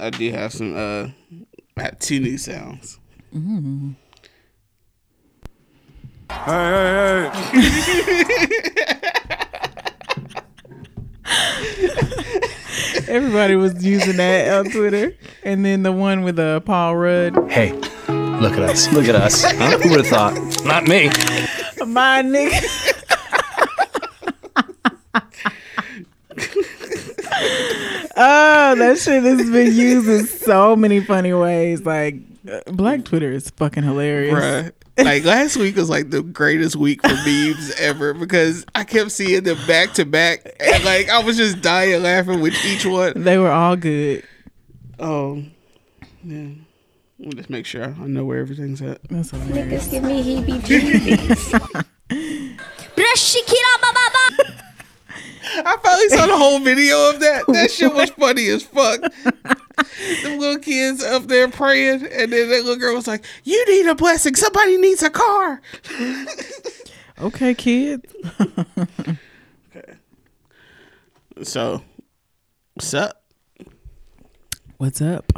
I do have some. uh I have two new sounds. Hey, hey, Everybody was using that on Twitter. And then the one with uh, Paul Rudd. hey. Hey, look at us. Look at us. Huh? Who would have thought? Not me. My nigga. oh, that shit has been used in so many funny ways. Like, uh, Black Twitter is fucking hilarious. Bruh. Like last week was like the greatest week for memes ever because I kept seeing them back to back and like I was just dying laughing with each one. They were all good. Oh, yeah. Let me just make sure I know where everything's at. That's hilarious. Niggas give me heebie jeebies. I finally saw the whole video of that. That shit was funny as fuck. Them little kids up there praying, and then that little girl was like, "You need a blessing. Somebody needs a car." Okay, kid. Okay. So, what's up? What's up?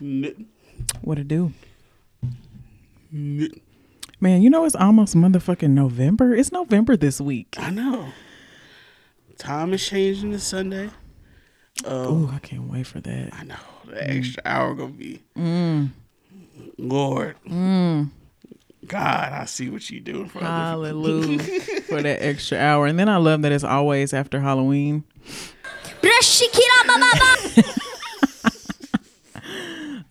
N- What it do? Man, you know it's almost motherfucking November. It's November this week. I know. Time is changing to Sunday. Oh, I can't wait for that. I know. The extra mm. hour gonna be. Mm. Lord. Mm. God, I see what you doing for Hallelujah for that extra hour. And then I love that it's always after Halloween.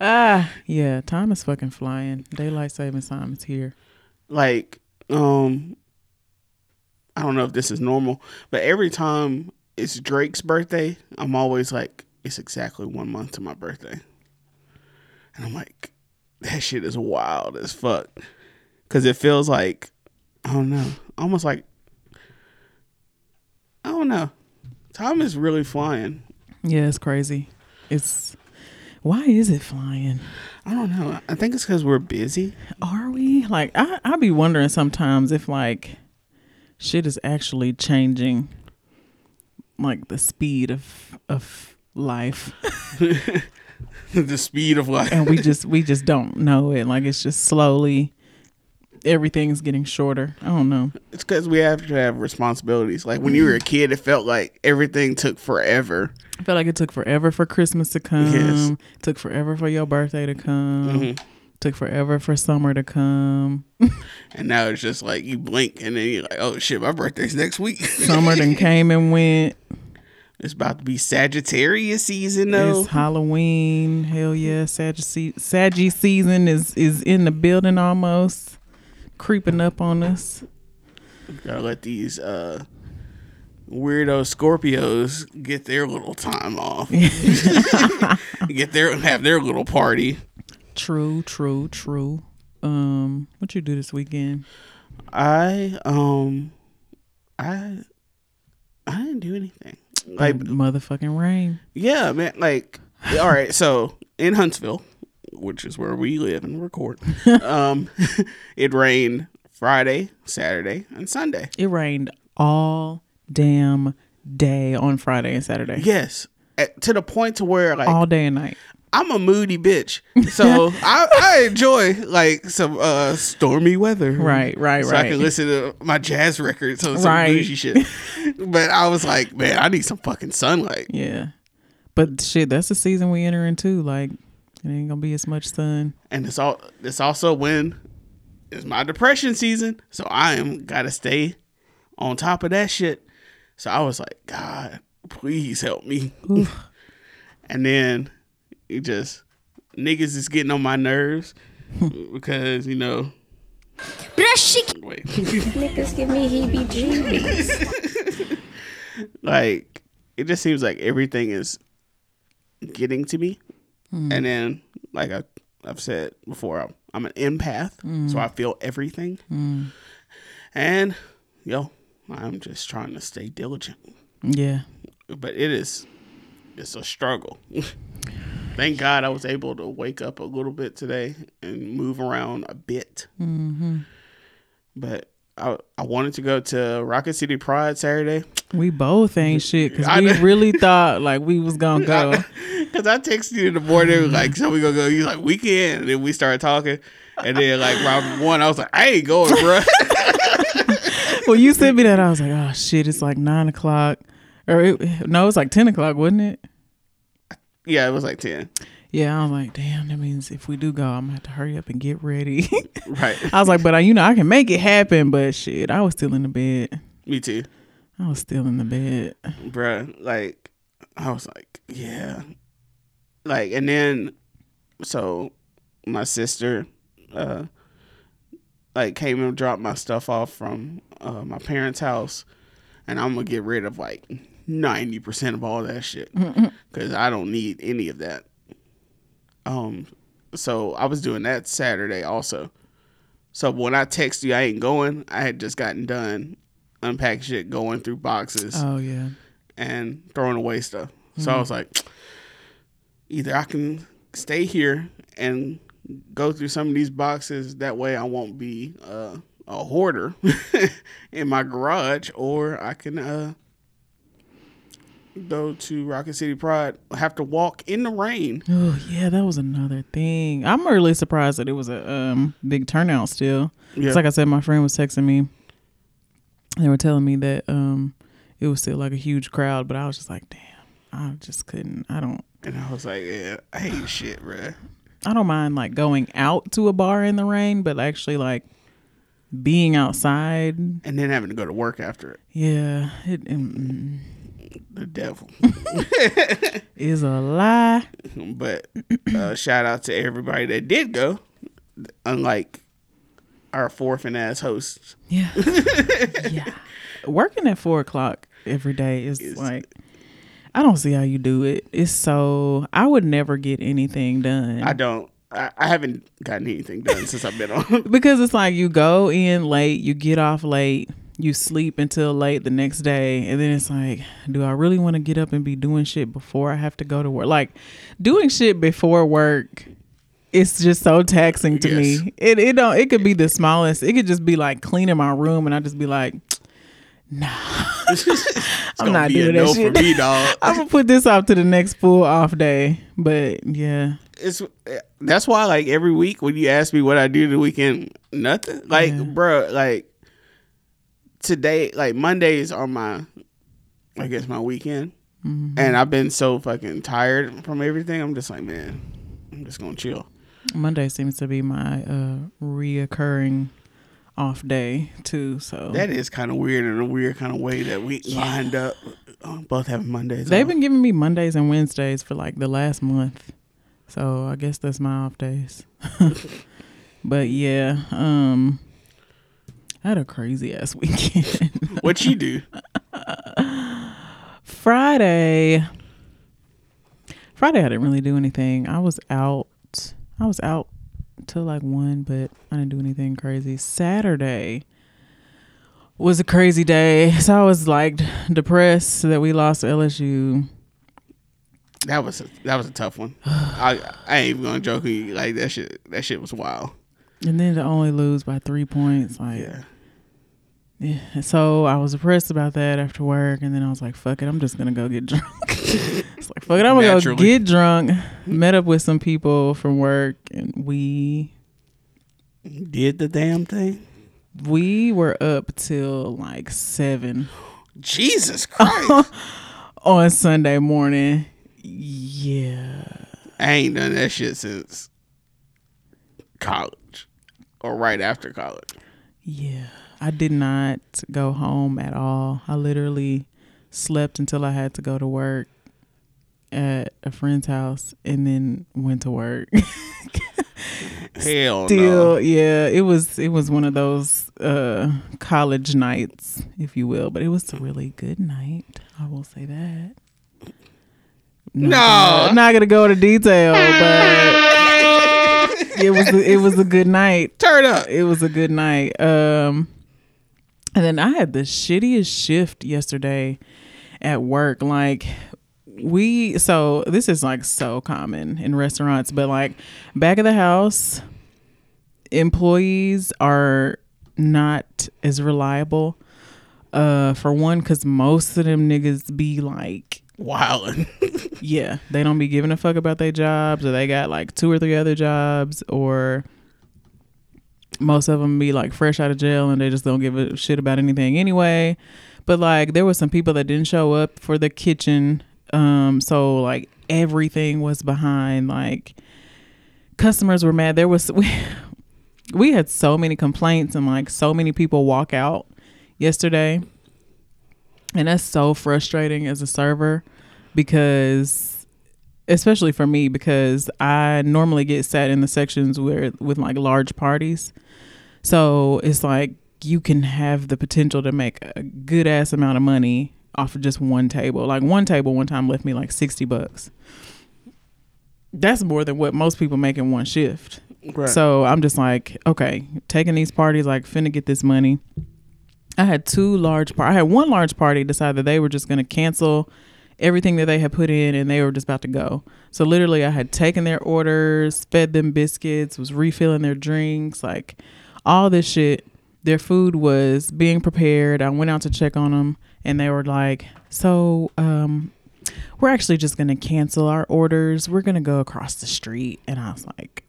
Ah, yeah, time is fucking flying. Daylight savings time is here. like um I don't know if this is normal, but every time it's Drake's birthday, I'm always like, it's exactly one month to my birthday. And I'm like, that shit is wild as fuck. Cause it feels like I don't know. Almost like I don't know. Time is really flying. Yeah, it's crazy. It's why is it flying? I don't know. I think it's because we're busy. Are we? Like I I be wondering sometimes if like shit is actually changing like the speed of of life. the speed of life. and we just we just don't know it. Like it's just slowly everything's getting shorter. I don't know. It's because we have to have responsibilities. Like when you were a kid, it felt like everything took forever. I felt like it took forever for Christmas to come. Yes. Took forever for your birthday to come. Mhm. Took forever for summer to come. And now it's just like you blink and then you're like, oh shit, my birthday's next week. Summer then came and went. it's about to be Sagittarius season though. It's Halloween. Hell yeah, Saggy Saggy season is is in the building almost, creeping up on us. Gotta let these uh weirdo Scorpios get their little time off. get their have their little party. True, true, true. Um, what you do this weekend? I um I I didn't do anything. Like motherfucking rain. Yeah, man. Like, all right. So in Huntsville, which is where we live and record, um, it rained Friday, Saturday, and Sunday. It rained all damn day on Friday and Saturday. Yes, at, to the point to where like All day and night. I'm a moody bitch, so I, I enjoy like some uh stormy weather. Right, right, right. so I can listen to my jazz records on some Right. bougie shit. but I was like, man, I need some fucking sunlight. Yeah. But shit, that's the season we enter into. Like, it ain't gonna be as much sun. and it's all it's also when it's my depression season so i am gotta stay on top of that shit so i was like god please help me and then it just niggas is getting on my nerves because you know. Wait. Niggas give me heebie jeebies. like it just seems like everything is getting to me Mm-hmm. and then like I, i've said before I'm, I'm an empath so i mm. feel everything. Mm. And yo i'm just trying to stay diligent. Yeah. but it is it's a struggle. Thank god i was able to wake up a little bit today and move around a bit. Mm-hmm. But I, I wanted to go to rocket city pride saturday We both ain't shit because we really thought like we was gonna go. Cause I texted you in the morning mm-hmm. like, so we gonna go. You like weekend, and then we started talking, and then like round one, I was like, I ain't going, bro. when you sent me that, I was like, oh shit, it's like nine o'clock. Or it, no, it's like ten o'clock, wasn't it? yeah, it was like ten. Yeah, I was like, damn, that means if we do go, I'm gonna have to hurry up and get ready. Right, I was like, but I, you know, I can make it happen. But shit, I was still in the bed. me too, I was still in the bed. bro. Like, I was like, yeah, like, and then so my sister, uh, like came and dropped my stuff off from uh, my parents' house, and I'm gonna get rid of like ninety percent of all that shit because I don't need any of that. Um, so I was doing that Saturday also. So when I text you, I ain't going. I had just gotten done unpacking shit, going through boxes Oh yeah, and throwing away stuff. So I was like, either I can stay here and go through some of these boxes. That way, I won't be uh, a hoarder in my garage, or I can uh, go to Rocket City Pride. Have to walk in the rain. oh yeah, that was another thing. I'm really surprised that it was a um big turnout still. Yeah. It's like I said, my friend was texting me. They were telling me that um it was still like a huge crowd, but I was just like, damn, I just couldn't. I don't. And I was like, yeah, I hate shit, bro. I don't mind like going out to a bar in the rain, but actually like being outside, And then having to go to work after it. yeah, it mm, The devil. is a lie. But uh, shout out to everybody that did go, unlike our fourth and ass hosts. Yeah, yeah. Working at four o'clock every day is Is- like. I don't see how you do it. It's so I would never get anything done. I don't. I, I haven't gotten anything done since I've been on. because it's like you go in late, you get off late, you sleep until late the next day, and then it's like, do I really want to get up and be doing shit before I have to go to work? Like doing shit before work. It's just so taxing to Yes. me. It it don't it could be the smallest. It could just be like cleaning my room and I just be like, It's I'm not doing that no shit. for me, dog. I'm gonna put this off to the next full off day. But yeah. it's that's why like every week when you ask me what I do the weekend, nothing. Like, Yeah. bruh, like today, like Mondays are my, I guess my weekend, Mm-hmm. and I've been so fucking tired from everything. I'm just like, man, I'm just gonna chill. Monday seems to be my uh reoccurring off day too. So That is kind of weird in a weird kind of way that we lined up, uh, both having Mondays. They've off. been giving me Mondays and Wednesdays for like the last month. So I guess that's my off days. but yeah, um I had a crazy ass weekend. What'd you do? Friday Friday I didn't really do anything. I was out I was out till like one, but I didn't do anything crazy. Saturday was a crazy day. So I was like depressed that we lost to LSU. That was a, that was a tough one. I I ain't even gonna joke with you. Like that shit. That shit was wild. And then to only lose by three points, like Yeah. Yeah. So I was depressed about that after work, and then I was like, "Fuck it, I'm just gonna go get drunk." it's like, "Fuck it, I'm gonna go get drunk." Met up with some people from work, and we Did the damn thing. we were up till like seven Jesus Christ. on Sunday morning. Yeah, I ain't done that shit since college or right after college. yeah. I did not go home at all. I literally slept until I had to go to work at a friend's house and then went to work. Hell still no. yeah it was it was one of those uh college nights if you will but it was a really good night i will say that not No. gonna, not gonna go into detail but it was a, it was a good night Turn up. it was a good night um and then i had the shittiest shift yesterday at work like we so this is like so common in restaurants but like back of the house employees are not as reliable uh for one because most of them niggas be like Wildin'. yeah they don't be giving a fuck about their jobs or they got like two or three other jobs or most of them be like fresh out of jail and they just don't give a shit about anything anyway. But like there were some people that didn't show up for the kitchen um so like everything was behind like customers were mad. There was we, we had so many complaints and like so many people walk out yesterday. And that's so frustrating as a server because especially for me because I normally get sat in the sections where with like large parties. So it's like you can have the potential to make a good ass amount of money off of just one table. Like one table one time left me like 60 bucks. That's more than what most people make in one shift. Right. So I'm just like, okay, taking these parties, like finna get this money. I had two large par I had one large party decide that they were just gonna cancel everything that they had put in and they were just about to go. So literally I had taken their orders, fed them biscuits, was refilling their drinks, like all this shit. Their food was being prepared. I went out to check on them and they were like, "So, um we're actually just going to cancel our orders. We're going to go across the street." And I was like,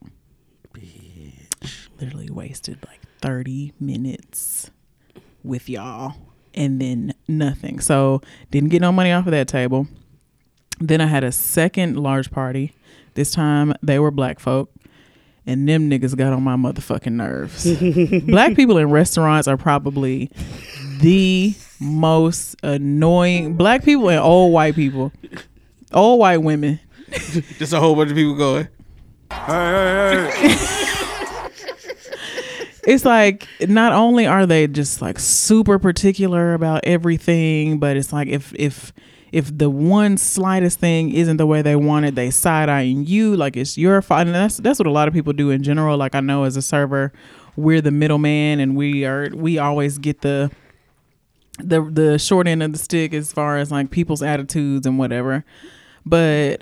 "Bitch!" literally wasted like 30 minutes with y'all and then nothing. So didn't get no money off of that table. Then I had a second large party. This time they were black folk. And them niggas got on my motherfucking nerves. black people in restaurants are probably the most annoying black people and old white people. Old white women. Just a whole bunch of people going. Hey, hey, hey. it's like not only are they just like super particular about everything, but it's like if if if the one slightest thing isn't the way they want it, they side eyeing you like it's your fault. And that's that's what a lot of people do in general. Like I know as a server, we're the middleman, and we are we always get the the the short end of the stick as far as like people's attitudes and whatever. But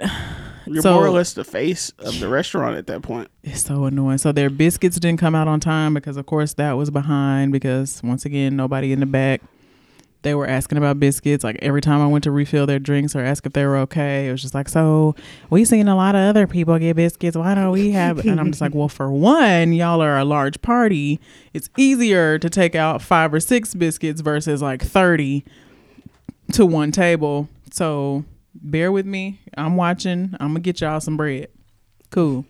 You're So- more or less the face of the restaurant at that point. It's so annoying. So their biscuits didn't come out on time because, of course, that was behind. Because once again, nobody in the back. They were asking about biscuits. Like every time I went to refill their drinks or ask if they were okay, it was just like, "So we seen a lot of other people get biscuits. Why don't we have?" And I'm just like, "Well, for one, y'all are a large party. It's easier to take out five or six biscuits versus like thirty to one table. So bear with me. I'm watching. I'm gonna get y'all some bread. Cool."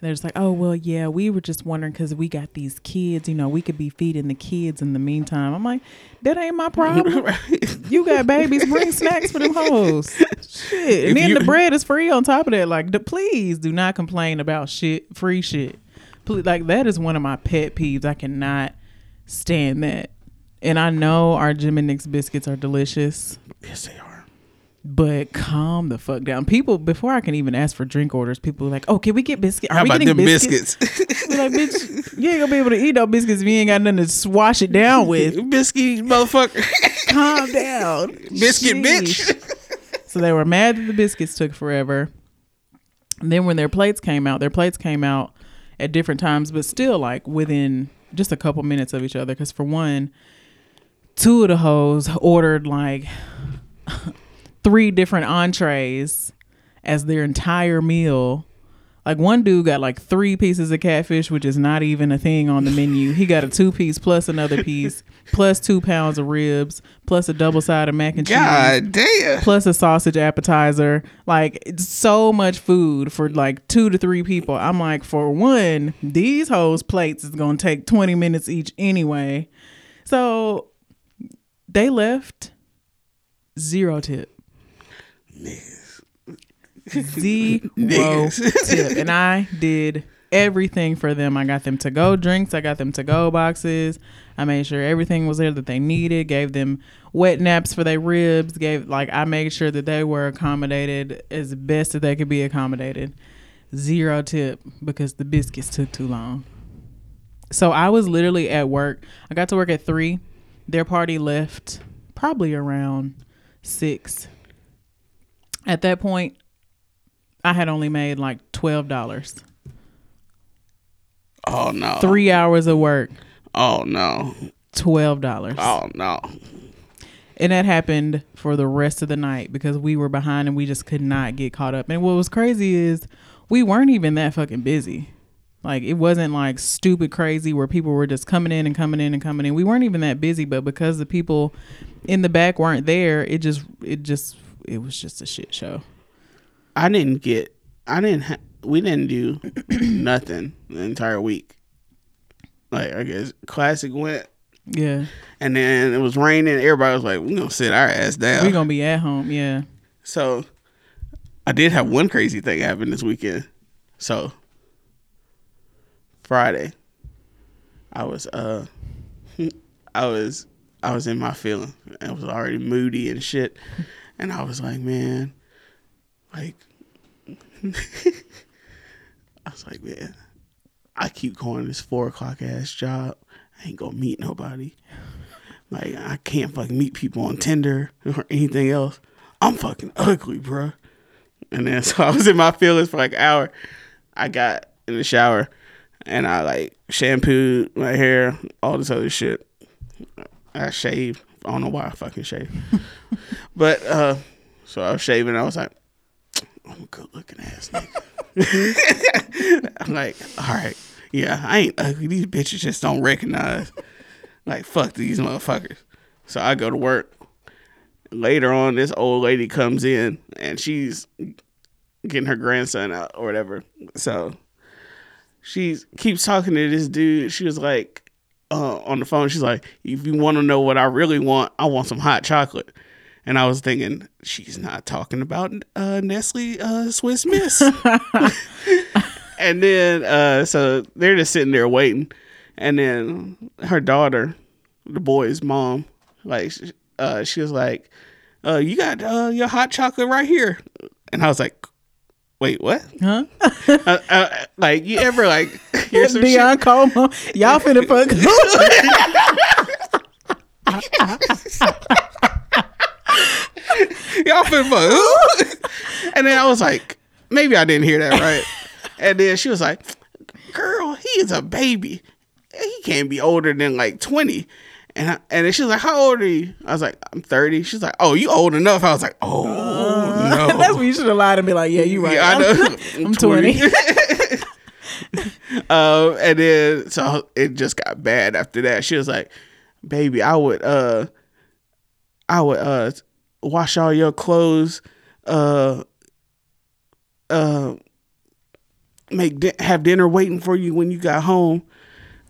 They're just like, oh, well, yeah, we were just wondering because we got these kids, you know, we could be feeding the kids in the meantime. I'm like, that ain't my problem. you got babies, bring snacks for them hoes. Shit. If And then you- the bread is free on top of that. Like, the, please do not complain about shit, free shit. Please, like, that is one of my pet peeves. I cannot stand that. And I know our Jim and Nick's biscuits are delicious Yes, they are. But calm the fuck down. People before I can even ask for drink orders, people are like, "Oh, can we get biscuits? Are How we about getting them biscuits?" biscuits? Like, bitch, you ain't gonna be able to eat no biscuits if you ain't got nothing to swash it down with. Biscuit, motherfucker. Calm down, Biscuit, Sheesh. bitch. So they were mad that the biscuits took forever. And then when their plates came out, their plates came out at different times, but still like within just a couple minutes of each other. Because for one, two of the hoes ordered like three different entrees as their entire meal. Like one dude got like three pieces of catfish, which is not even a thing on the menu. He got a two piece plus another piece, plus two pounds of ribs, plus a double side of mac and cheese God damn. plus a sausage appetizer. Like it's so much food for like two to three people. I'm like, for one, these hoes plates is gonna take 20 minutes each anyway. So they left zero tip. Zero Niggas. tip. And I did everything for them. I got them to go drinks. I got them to go boxes. I made sure everything was there that they needed. Gave them wet naps for their ribs. Gave like I made sure that they were accommodated as best that they could be accommodated. Zero tip because the biscuits took too long. So I was literally at work. I got to work at three. Their party left probably around six. At that point, I had only made like twelve dollars. Oh no. Three hours of work, Oh no. twelve dollars. Oh no. And that happened for the rest of the night because we were behind and we just could not get caught up. And what was crazy is we weren't even that fucking busy. Like it wasn't like stupid crazy where people were just coming in and coming in and coming in. We weren't even that busy, but because the people in the back weren't there, it just it just it was just a shit show. I didn't get. I didn't. Ha- we didn't do nothing the entire week. Like I guess classic went, Yeah. and then it was raining. Everybody was like, "We're gonna sit our ass down." We're gonna be at home, yeah. So I did have one crazy thing happen this weekend. So Friday, I was uh I was I was in my feeling. I was already moody and shit. And I was like, man, like I was like, man, I keep going this four o'clock ass job. I ain't gonna meet nobody. Like I can't fucking meet people on Tinder or anything else. I'm fucking ugly, bruh. And then so I was in my feelings for like an hour. I got in the shower and I like shampooed my hair, all this other shit. I shaved. I don't know why I fucking shaved. but uh so I was shaving I was like, I'm a good looking ass nigga. I'm like, all right, yeah, I ain't ugly. These bitches just don't recognize. Like, fuck these motherfuckers. So I go to work. Later on, this old lady comes in and she's getting her grandson out or whatever. So she keeps talking to this dude. She was like, uh, on the phone, she's like, if you want to know what I really want, I want some hot chocolate. And I was thinking, she's not talking about uh, Nestle uh, Swiss Miss. and then, uh, so they're just sitting there waiting. And then her daughter, the boy's mom, like, uh, she was like, uh, you got uh, your hot chocolate right here. And I was like, wait, what? Huh? uh, uh, like, you ever, like, hear some shit? Dion Como. Y'all finna fuck. y'all finna fuck. and then I was like, maybe I didn't hear that right. And then she was like, girl, he is a baby. He can't be older than like 20. And I, and then she like, how old are you? I was like, I'm 30. She's like, oh, you old enough. I was like, oh, no. That's when you should have lied and be like, yeah, you right. Yeah, I know. I'm 20. um, and then so it just got bad after that. She was like, "Baby, I would uh, I would uh, wash all your clothes, uh, uh, make di- have dinner waiting for you when you got home."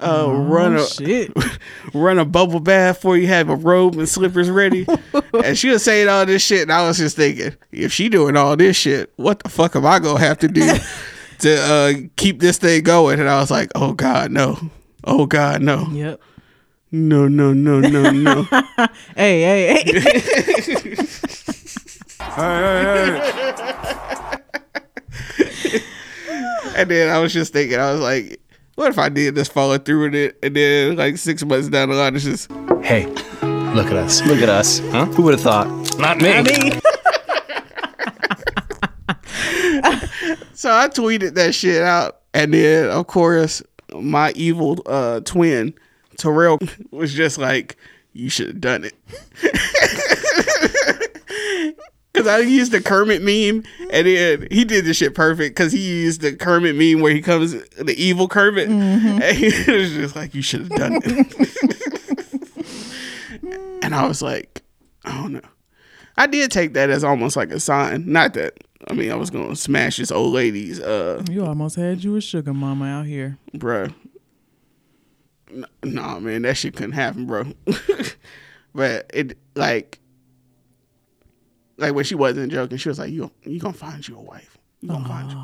Uh, run a Oh, shit. run a bubble bath for you, have a robe and slippers ready. and she was saying all this shit, and I was just thinking, if she doing all this shit, what the fuck am I gonna have to do to uh, keep this thing going? And I was like, oh god, no, oh god, no, Yep. no, no, no, no, no. Hey, hey, Hey, hey, hey. and then I was just thinking, I was like, what if I did just follow through with it, and then like six months down the line, it's just Hey, look at us. Look at us. Huh? Who would have thought? Not me. I mean, So I tweeted that shit out, and then of course my evil uh, twin Terrell was just like, "You should have done it," because I used the Kermit meme, and then he did this shit perfect because he used the Kermit meme where he comes the evil Kermit, and he was just like, "You should have done it," and I was like, "I don't know." I did take that as almost like a sign, not that. I mean, I was gonna smash this old lady's uh you almost had you a sugar mama out here. bruh. N- Nah, man, that shit couldn't happen, bro. but it like, like when she wasn't joking, she was like, "You, you gonna find you a wife? You gonna find you?"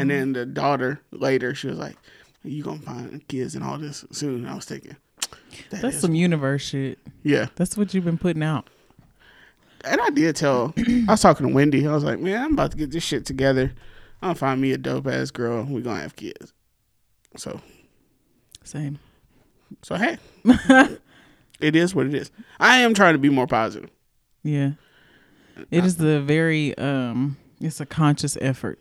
And then the daughter later, she was like, "You gonna find kids and all this soon?" And I was thinking, that That's is- some universe shit. yeah. That's what you've been putting out. And I did tell. I was talking to Wendy. I was like, "Man, I'm about to get this shit together. I'm gonna find me a dope ass girl. We gonna have kids." So, Same. so hey, it is what it is. I am trying to be more positive. Yeah. It is the very um it's a conscious effort.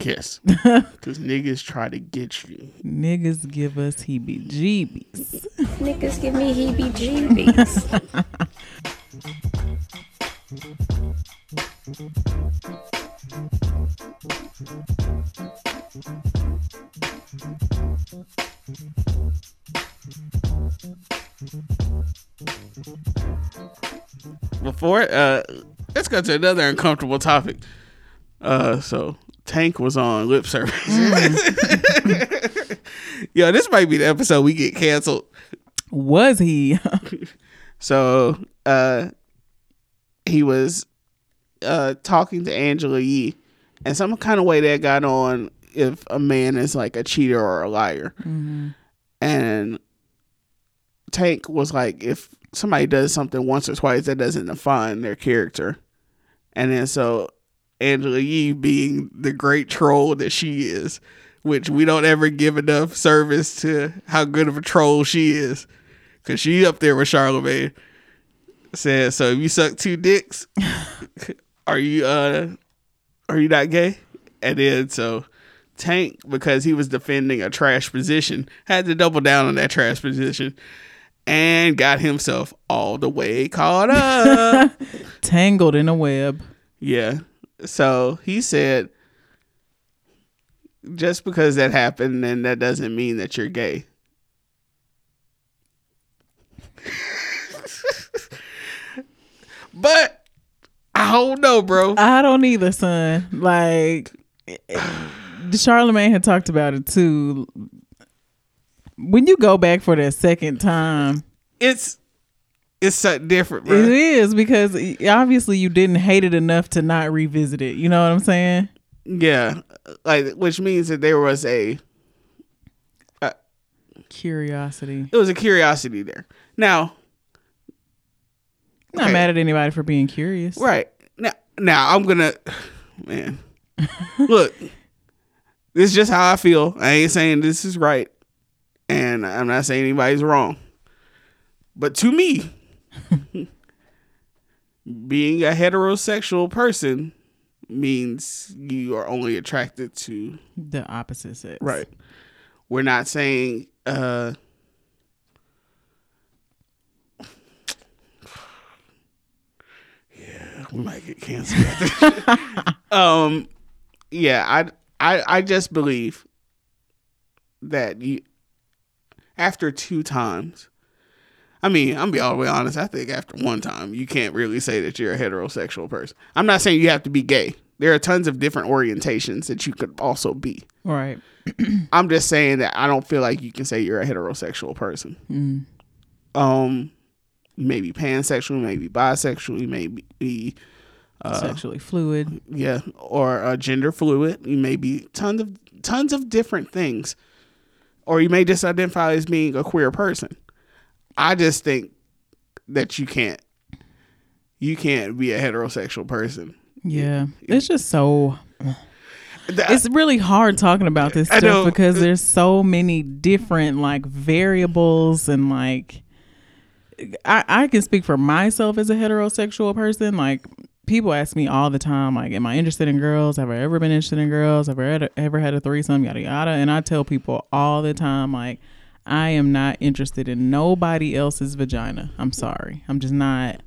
Yes, because niggas try to get you. Niggas give us heebie jeebies. Niggas give me heebie jeebies. Before, uh, let's go to another uncomfortable topic. Uh, so Tank was on lip service. Yo, this might be the episode we get canceled. Was he? So, uh, he was uh talking to Angela Yee, and some kind of way that got on if a man is like a cheater or a liar, and Tank was like, if somebody does something once or twice, that doesn't define their character, and then so Angela Yee being the great troll that she is, which we don't ever give enough service to how good of a troll she is, cause she up there with Charlemagne said, "So if you suck two dicks, are you uh are you not gay?" And then so Tank, because he was defending a trash position, had to double down on that trash position and got himself all the way caught up. Tangled in a web. yeah. So he said, just because that happened, then that doesn't mean that you're gay. but I don't know, bro. I don't either, son. Like Charlemagne had talked about it too. When you go back for that second time, It's it's something different, it bro. is because obviously you didn't hate it enough to not revisit it. You know what I'm saying? Yeah, like which means that there was a uh, Curiosity. it was a curiosity there. Now, Not Okay. mad at anybody for being curious. right now, now I'm gonna, man, look, this is just how I feel. I ain't saying this is right, and I'm not saying anybody's wrong, but to me, being a heterosexual person means you are only attracted to The opposite sex. Right. We're not saying uh Yeah, we might get canceled. um yeah, I I I just believe that you after two times I mean, I'm gonna be all the way honest. I think after one time, you can't really say that you're a heterosexual person. I'm not saying you have to be gay. There are tons of different orientations that you could also be. Right. I'm just saying that I don't feel like you can say you're a heterosexual person. Mm. Um, you may be pansexual, maybe may be bisexual, you may be Uh, Sexually fluid. yeah, or uh, gender fluid. You may be tons of tons of different things, or you may just identify as being a queer person. I just think that you can't you can't be a heterosexual person. Yeah. It's just so it's really hard talking about this stuff because there's so many different like variables and like I, I can speak for myself as a heterosexual person. Like people ask me all the time, like, am I interested in girls? Have I ever been interested in girls? Have I ever, ever had a threesome? Yada yada. And I tell people all the time, like, I am not interested in nobody else's vagina. I'm sorry. I'm just not.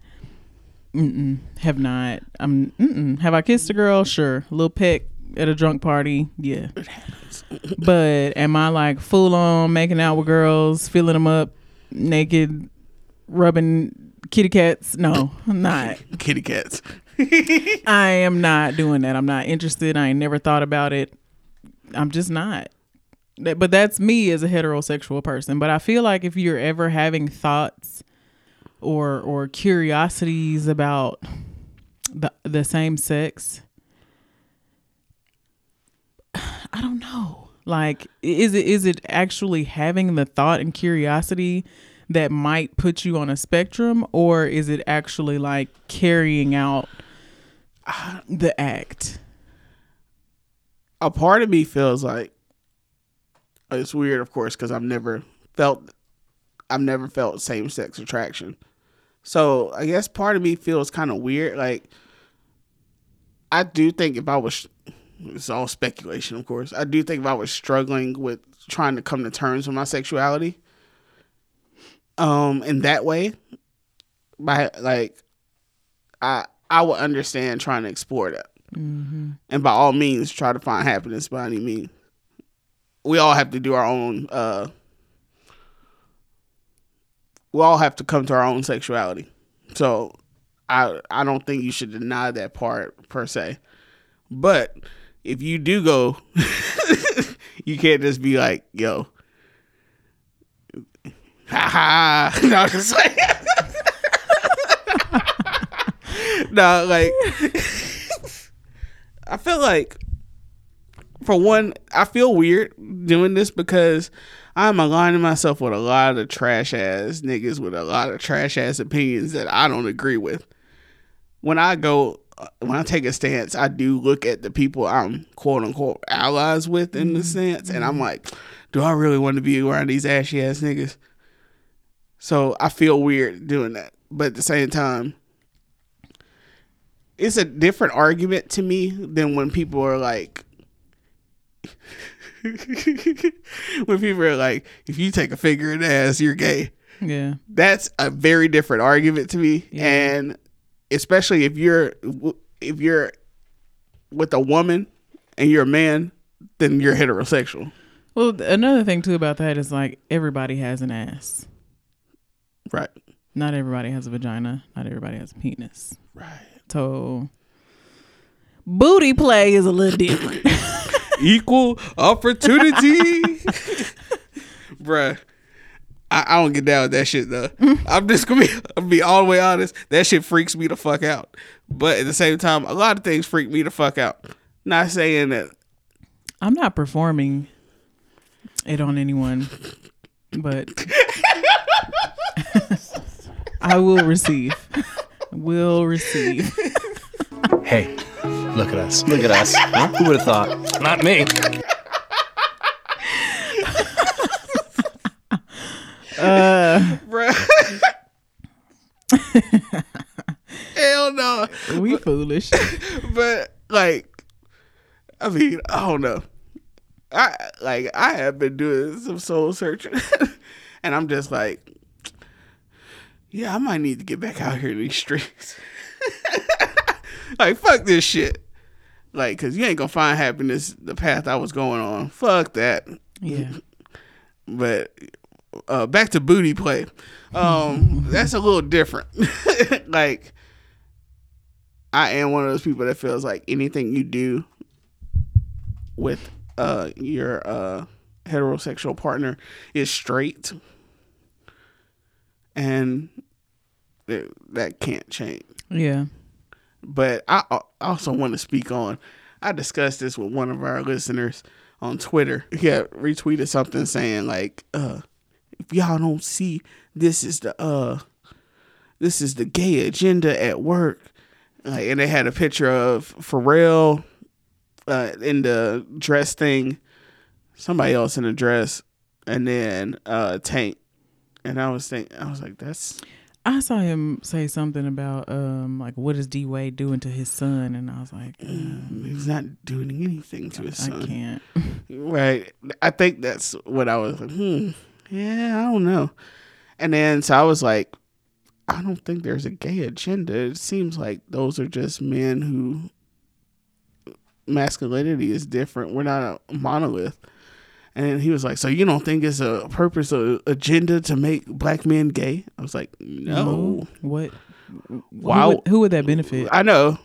Mm-mm, have not. I'm. Mm-mm. Have I kissed a girl? Sure. A little peck at a drunk party. Yeah. but am I like full on making out with girls, filling them up, naked, rubbing kitty cats? No, I'm not. kitty cats. I am not doing that. I'm not interested. I ain't never thought about it. I'm just not. But that's me as a heterosexual person. But I feel like if you're ever having thoughts or or curiosities about the the same sex, I don't know. Like, is it is it actually having the thought and curiosity that might put you on a spectrum, or is it actually like carrying out the act? a part of me feels like it's weird, of course, because I've never felt I've never felt same sex attraction. So I guess part of me feels kind of weird. Like I do think if I was, it's all speculation, of course. I do think if I was struggling with trying to come to terms with my sexuality, um, in that way, by like, I I would understand trying to explore that. And by all means try to find happiness by any means we all have to do our own uh we all have to come to our own sexuality. So i i don't think you should deny that part per se. But if you do go you can't just be like yo ha ha no just like no like I feel like, for one, I feel weird doing this because I'm aligning myself with a lot of trash ass niggas with a lot of trash ass opinions that I don't agree with. When I go, uh, when I take a stance, I do look at the people I'm quote unquote allies with in the mm-hmm. sense, and I'm like, do I really want to be around these ashy ass niggas? So I feel weird doing that, but at the same time, it's a different argument to me than when people are like when people are like if you take a finger in the ass you're gay Yeah. that's a very different argument to me Yeah. and especially if you're if you're with a woman and you're a man then you're heterosexual Well, another thing too about that is like everybody has an ass. right Not everybody has a vagina. Not everybody has a penis. right So booty play is a little different. equal opportunity bruh I, I don't get down with that shit though. Mm-hmm. I'm just gonna be, gonna be all the way honest. That shit freaks me the fuck out. But at the same time, a lot of things freak me the fuck out. Not saying that I'm not performing it on anyone, but I will receive. Will receive. Hey, look at us. Look at us. Huh? Who would have thought? Not me. bruh. Hell no. We foolish. But like I mean, I don't know. I like I have been doing some soul searching and I'm just like yeah, I might need to get back out here in these streets. like fuck this shit. Like cuz you ain't to find happiness the path I was going on. Fuck that. Yeah. But uh, back to booty play. Um, that's a little different. like, I am one of those people that feels like anything you do with uh, your uh, heterosexual partner is straight, and it, that can't change Yeah. but I I also want to speak on. I discussed this with one of our listeners on Twitter. He had retweeted something saying like, uh, "If y'all don't see this is the uh, this is the gay agenda at work," like, and they had a picture of Pharrell uh, in the dress thing, somebody else in a dress, and then uh, Tank. And I was thinking, I was like, "That's I saw him say something about um like what is D Wade doing to his son, and I was like, uh, he's not doing anything to his son." I can't. Right. I think that's what I was like, hmm. Yeah, I don't know. And then so I was like, I don't think there's a gay agenda. It seems like those are just men who masculinity is different. We're not a monolith. And he was like, So you don't think it's a purpose or agenda to make black men gay? I was like, No. What? Wow. Who would, who would that benefit? I know.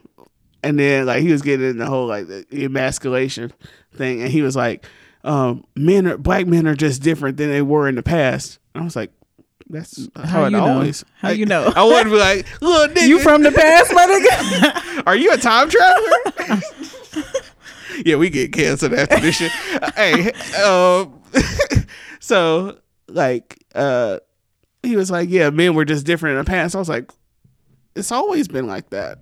And then like he was getting in the whole like the emasculation thing, and he was like, um, "Men are black men are just different than they were in the past." And I was like, "That's how, How it know? always." How like, you know? I wouldn't be like, "Little nigga, You from the past, my nigga? are you a time traveler?" yeah, we get canceled after this shit. hey, um, so like, uh, he was like, yeah, men were just different in the past. I was like, it's always been like that.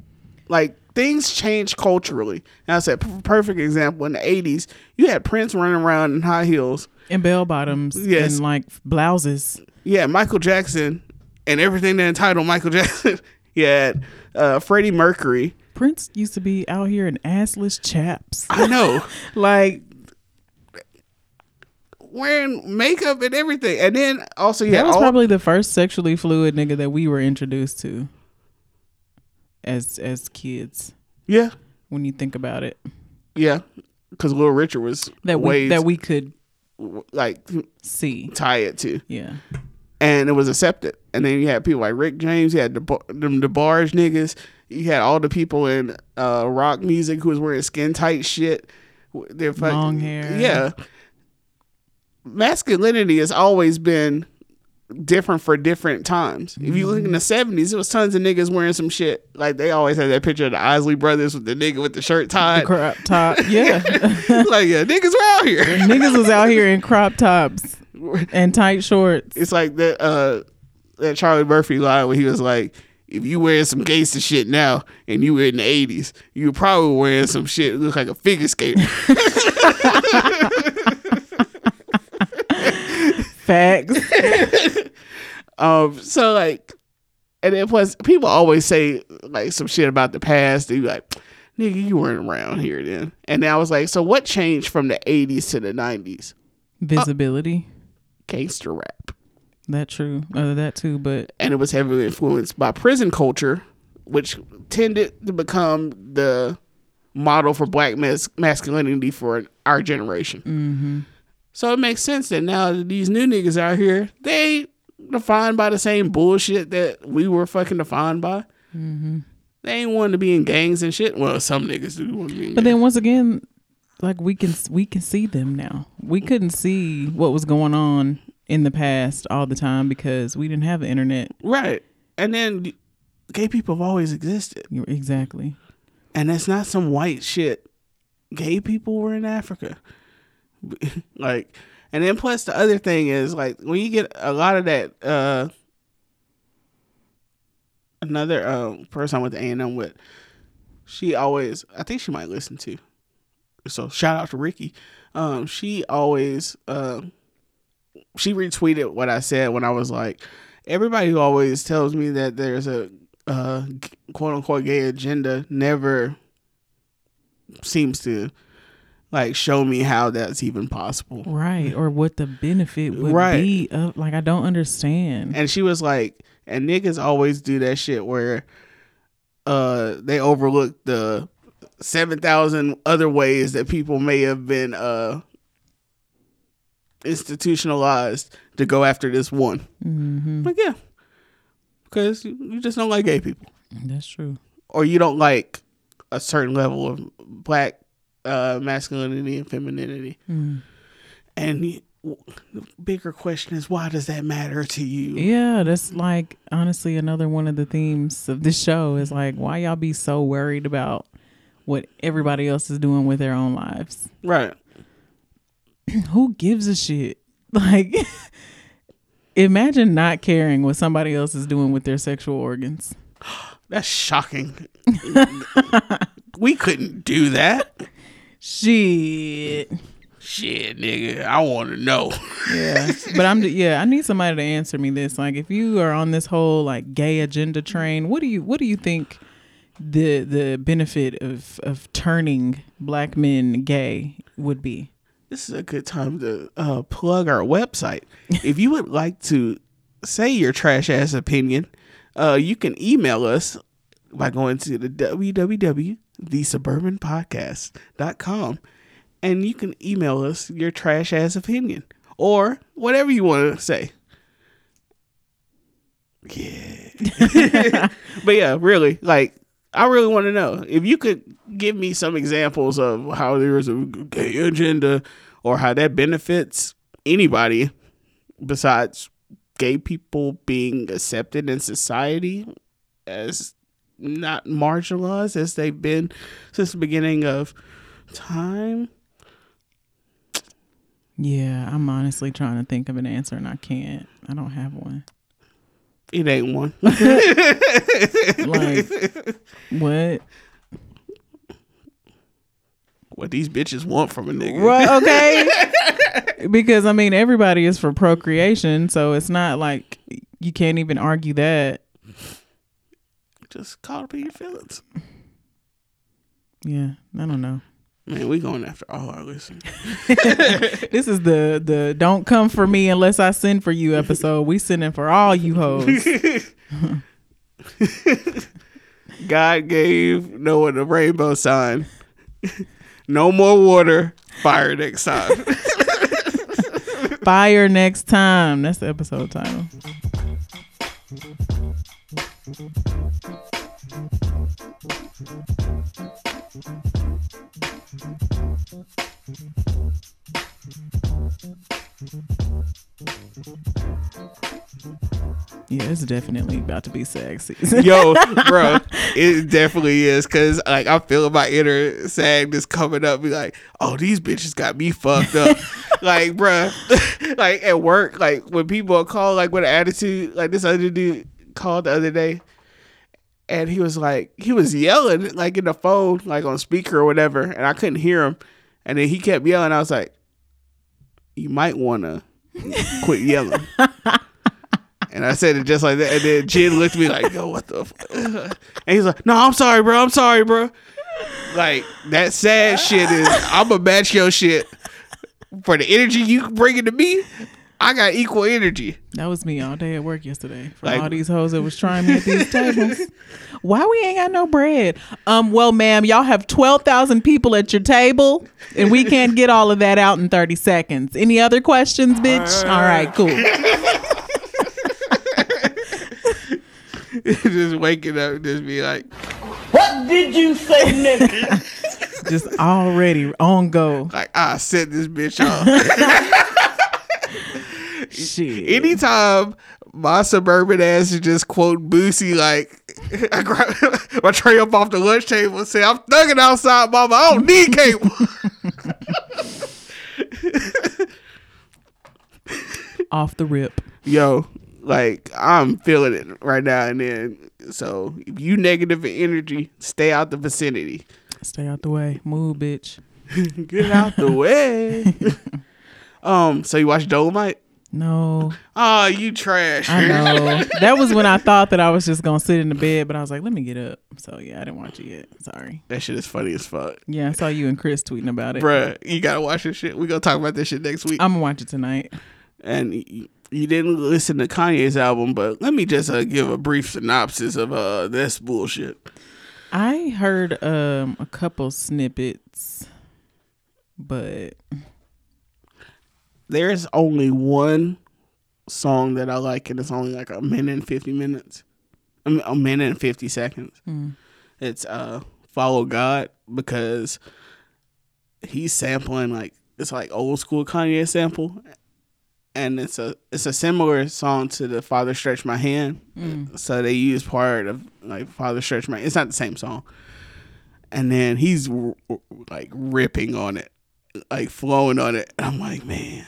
Like things change culturally. And I said, p- perfect example in the '80s, you had Prince running around in high heels. And bell bottoms Yes. and like blouses. Yeah, Michael Jackson and everything that entitled Michael Jackson. had uh, Freddie Mercury. Prince used to be out here in assless chaps. I know. Like wearing makeup and everything. And then also yeah, that was all, probably the first sexually fluid nigga that we were introduced to as as kids. yeah, When you think about it, yeah, because Little Richard was that we that we could like see. tie it to, Yeah, and it was accepted. And then you had people like Rick James, you had the them DeBarge niggas, you had all the people in uh, rock music who was wearing skin tight shit, their fucking- Long hair. yeah. Masculinity has always been different for different times. If you look in the seventies, it was tons of niggas wearing some shit. Like they always had that picture of the Isley brothers with the nigga with the shirt the crop top. Yeah, like yeah, niggas were out here. niggas was out here in crop tops and tight shorts. It's like that uh that Charlie Murphy line where he was like, if you wearing some gangster shit now and you were in the eighties, you were probably wearing some shit that look like a figure skater. Facts. Um, so like, and then plus people always say like some shit about the past. They be like, nigga, you weren't around here then. And then I was like, so what changed from the '80s to the '90s? Visibility. Gangster rap, That true. Uh, that too. But and it was heavily influenced by prison culture, which tended to become the model for black mas- masculinity for our generation. mm-hmm. So it makes sense that now that these new niggas out here, they defined by the same bullshit that we were fucking defined by. Mm-hmm. They ain't wanting to be in gangs and shit. Well, some niggas do want to be in But then once again, like we can we can see them now. We couldn't see what was going on in the past all the time because we didn't have the internet. Right. And then gay people have always existed. Exactly. And that's not some white shit. Gay people were in Africa. like, and then plus the other thing is like when you get a lot of that, uh, another um, person I went to A and M with, she always, I think she might listen to. So shout out to Ricky. Um, she always, uh, she retweeted what I said when I was like, everybody who always tells me that there's a uh, quote unquote gay agenda never seems to like show me how that's even possible. Right. Or what the benefit would Right. be of like I don't understand. And she was like, and niggas always do that shit where uh they overlook the seven thousand other ways that people may have been uh institutionalized to go after this one. hmm Like yeah. Because you just don't like gay people. That's true. Or you don't like a certain level of black uh masculinity and femininity. Mm. And the the bigger question is why does that matter to you? Yeah, that's like honestly another one of the themes of this show is like why y'all be so worried about what everybody else is doing with their own lives. Right. Who gives a shit? Like imagine not caring what somebody else is doing with their sexual organs. That's shocking. we couldn't do that. Shit. Shit, nigga. I want to know. Yeah. but I'm yeah, I need somebody to answer me this. Like if you are on this whole like gay agenda train, what do you what do you think the the benefit of of turning black men gay would be? This is a good time to uh, plug our website. if you would like to say your trash ass opinion, uh, you can email us by going to the www.thesuburbanpodcast.com and you can email us your trash ass opinion or whatever you want to say. Yeah. but yeah, really, like, I really want to know if you could give me some examples of how there is a gay agenda or how that benefits anybody besides gay people being accepted in society as not marginalized as they've been since the beginning of Time. Yeah, I'm honestly trying to think of an answer and I can't. I don't have one. It ain't one. Like what? what these bitches want from a nigga. Well, okay. because I mean everybody is for procreation, so it's not like you can't even argue that. Just call up in your feelings. Yeah, I don't know. Man, we going after all our listeners. This is the the don't come for me unless I send for you episode. We sending for all you hoes. God gave Noah the rainbow sign. no more water. Fire next time. Fire next time. That's the episode title. Yeah, it's definitely about to be sex season. Yo, bro, it definitely is because like I feel my inner sag just coming up. Be like, oh, these bitches got me fucked up. like, bro, like at work, like when people call like with an attitude, like this other dude called the other day, and he was like, he was yelling like in the phone, like on speaker or whatever, and I couldn't hear him, and then he kept yelling. I was like, you might want to quit yelling. And I said it just like that. And then Jen looked at me like, yo, what the fuck? And he's like, no, I'm sorry, bro. I'm sorry, bro. Like, that sad shit is, I'm going to match your shit. For the energy you bringing to me, I got equal energy. That was me all day at work yesterday. For Like- all these hoes that was trying me at these tables. Why we ain't got no bread? Um, well, ma'am, y'all have twelve thousand people at your table, and we can't get all of that out in thirty seconds. Any other questions, bitch? All right, cool. just waking up, just be like, What did you say, nigga? Just already on go. like, I set this bitch off. Shit. Anytime my suburban ass is just quote Boosie, like, I grab my tray up off the lunch table and say, I'm thugging outside, mama. I don't need cable. Off the rip. yo, like I'm feeling it right now and then. So if you negative in energy, stay out the vicinity. Stay out the way. Move, bitch. Get out the way. um, so you watch Dolomite? No, Oh, you trash. I know. that was when I thought that I was just gonna sit in the bed, but I was like, let me get up. So yeah, I didn't watch it yet. Sorry. that shit is funny as fuck. Yeah, I saw you and Chris tweeting about it. Bruh, you gotta watch this shit. We gonna talk about this shit next week. I'm gonna watch it tonight. and you didn't listen to Kanye's album, but let me just uh, give a brief synopsis of uh this bullshit. I heard um a couple snippets, but There's only one song that I like, and it's only like a minute and fifty minutes. I mean, a minute and fifty seconds. It's uh "Follow God" because he's sampling like it's like old school Kanye sample, and it's a it's a similar song to the "Father Stretch My Hand." So they use part of like "Father Stretch My." It's not the same song, and then he's r- r- like ripping on it, like flowing on it. And I'm like, man.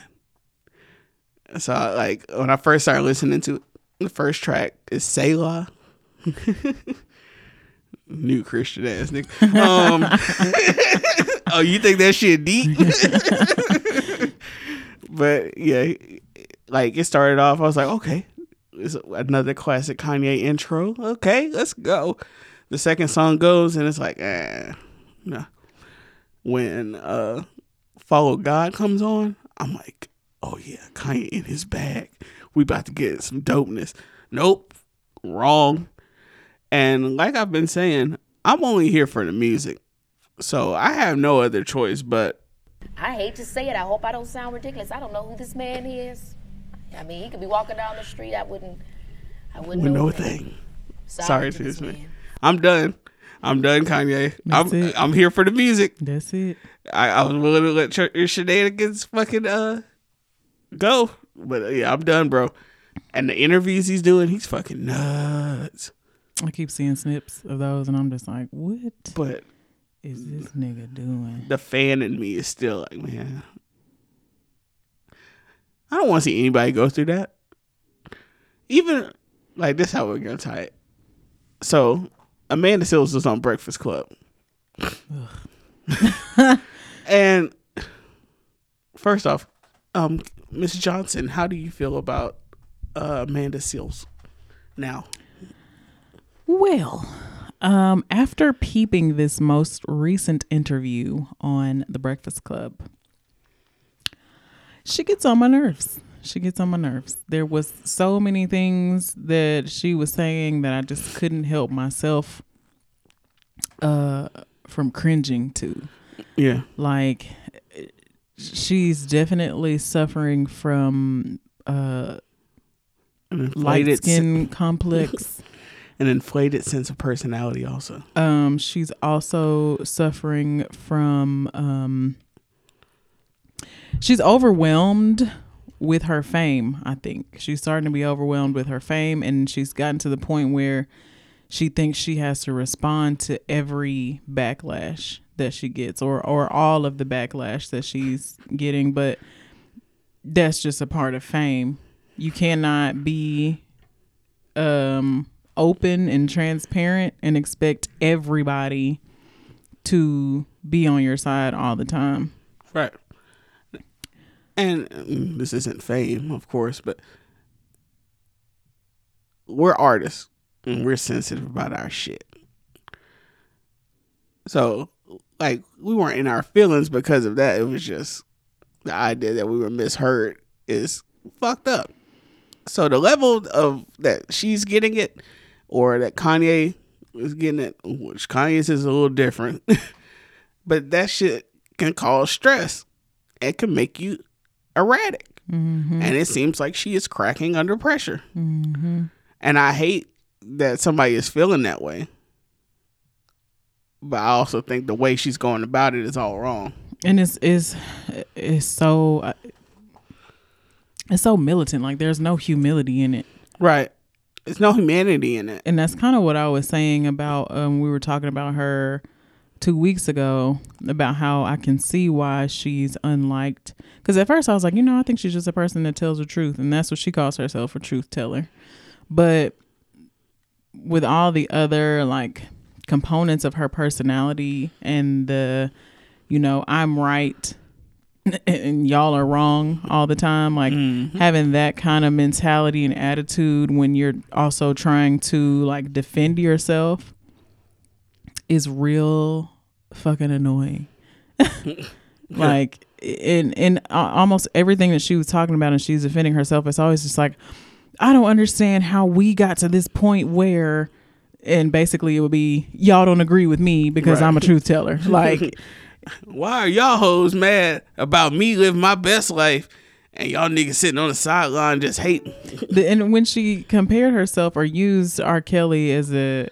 So I, like when I first started listening to it, the first track is Selah. New Christian ass nigga. Um, oh, you think that shit deep? but yeah, like it started off. I was like, okay, it's another classic Kanye intro. Okay, let's go. The second song goes, and it's like, ah, no. When uh, Follow God comes on, I'm like, oh yeah, Kanye in his bag. We about to get some dopeness. Nope, wrong. And like I've been saying, I'm only here for the music. So I have no other choice but I hate to say it. I hope I don't sound ridiculous. I don't know who this man is. I mean, he could be walking down the street. I wouldn't. I wouldn't with know. no him. thing. Sorry, Sorry to to this this man. man. I'm done. I'm done, Kanye. That's I'm it. I'm here for the music. that's it. I, I was willing to let your, your shenanigans fucking uh go, but uh, yeah, I'm done, bro. And the interviews he's doing, he's fucking nuts. I keep seeing snips of those, and I'm just like, what? But is this nigga doing? the fan in me is still like, man, I don't want to see anybody go through that. Even like this, how we're gonna tie it. So Amanda Seales was on Breakfast Club, and first off, um, Miss Johnson, how do you feel about uh, Amanda Seales now? Well, um, after peeping this most recent interview on The Breakfast Club, she gets on my nerves. She gets on my nerves. There was so many things that she was saying that I just couldn't help myself uh from cringing to. Yeah, Like she's definitely suffering from uh light skin complex. an inflated sense of personality, also. Um, she's also suffering from um she's overwhelmed with her fame, I think. She's starting to be overwhelmed with her fame and she's gotten to the point where she thinks she has to respond to every backlash that she gets or or all of the backlash that she's getting, but that's just a part of fame. You cannot be um open and transparent and expect everybody to be on your side all the time. Right. And mm, this isn't fame, of course, but we're artists and we're sensitive about our shit. So, like, we weren't in our feelings because of that. It was just the idea that we were misheard is fucked up. So, the level of that she's getting it or that Kanye is getting it, which Kanye's is a little different, but that shit can cause stress. It can make you erratic. And it seems like she is cracking under pressure. And I hate that somebody is feeling that way. But I also think the way she's going about it is all wrong. And it's is it's so uh, it's so militant. Like there's no humility in it. Right. There's no humanity in it. and that's kind of what I was saying about um we were talking about her two weeks ago about how I can see why she's unliked. Because at first I was like, you know, I think she's just a person that tells the truth, and that's what she calls herself, a truth teller. But with all the other like components of her personality and the, you know, I'm right and y'all are wrong all the time. Like having that kind of mentality and attitude when you're also trying to like defend yourself is real fucking annoying. Like in in uh, almost everything that she was talking about and she's defending herself it's always just like i don't understand how we got to this point where and basically it would be y'all don't agree with me because Right. i'm a truth teller. Like Why are y'all hoes mad about me living my best life and y'all niggas sitting on the sideline just hating? and when she compared herself or used R. Kelly as a,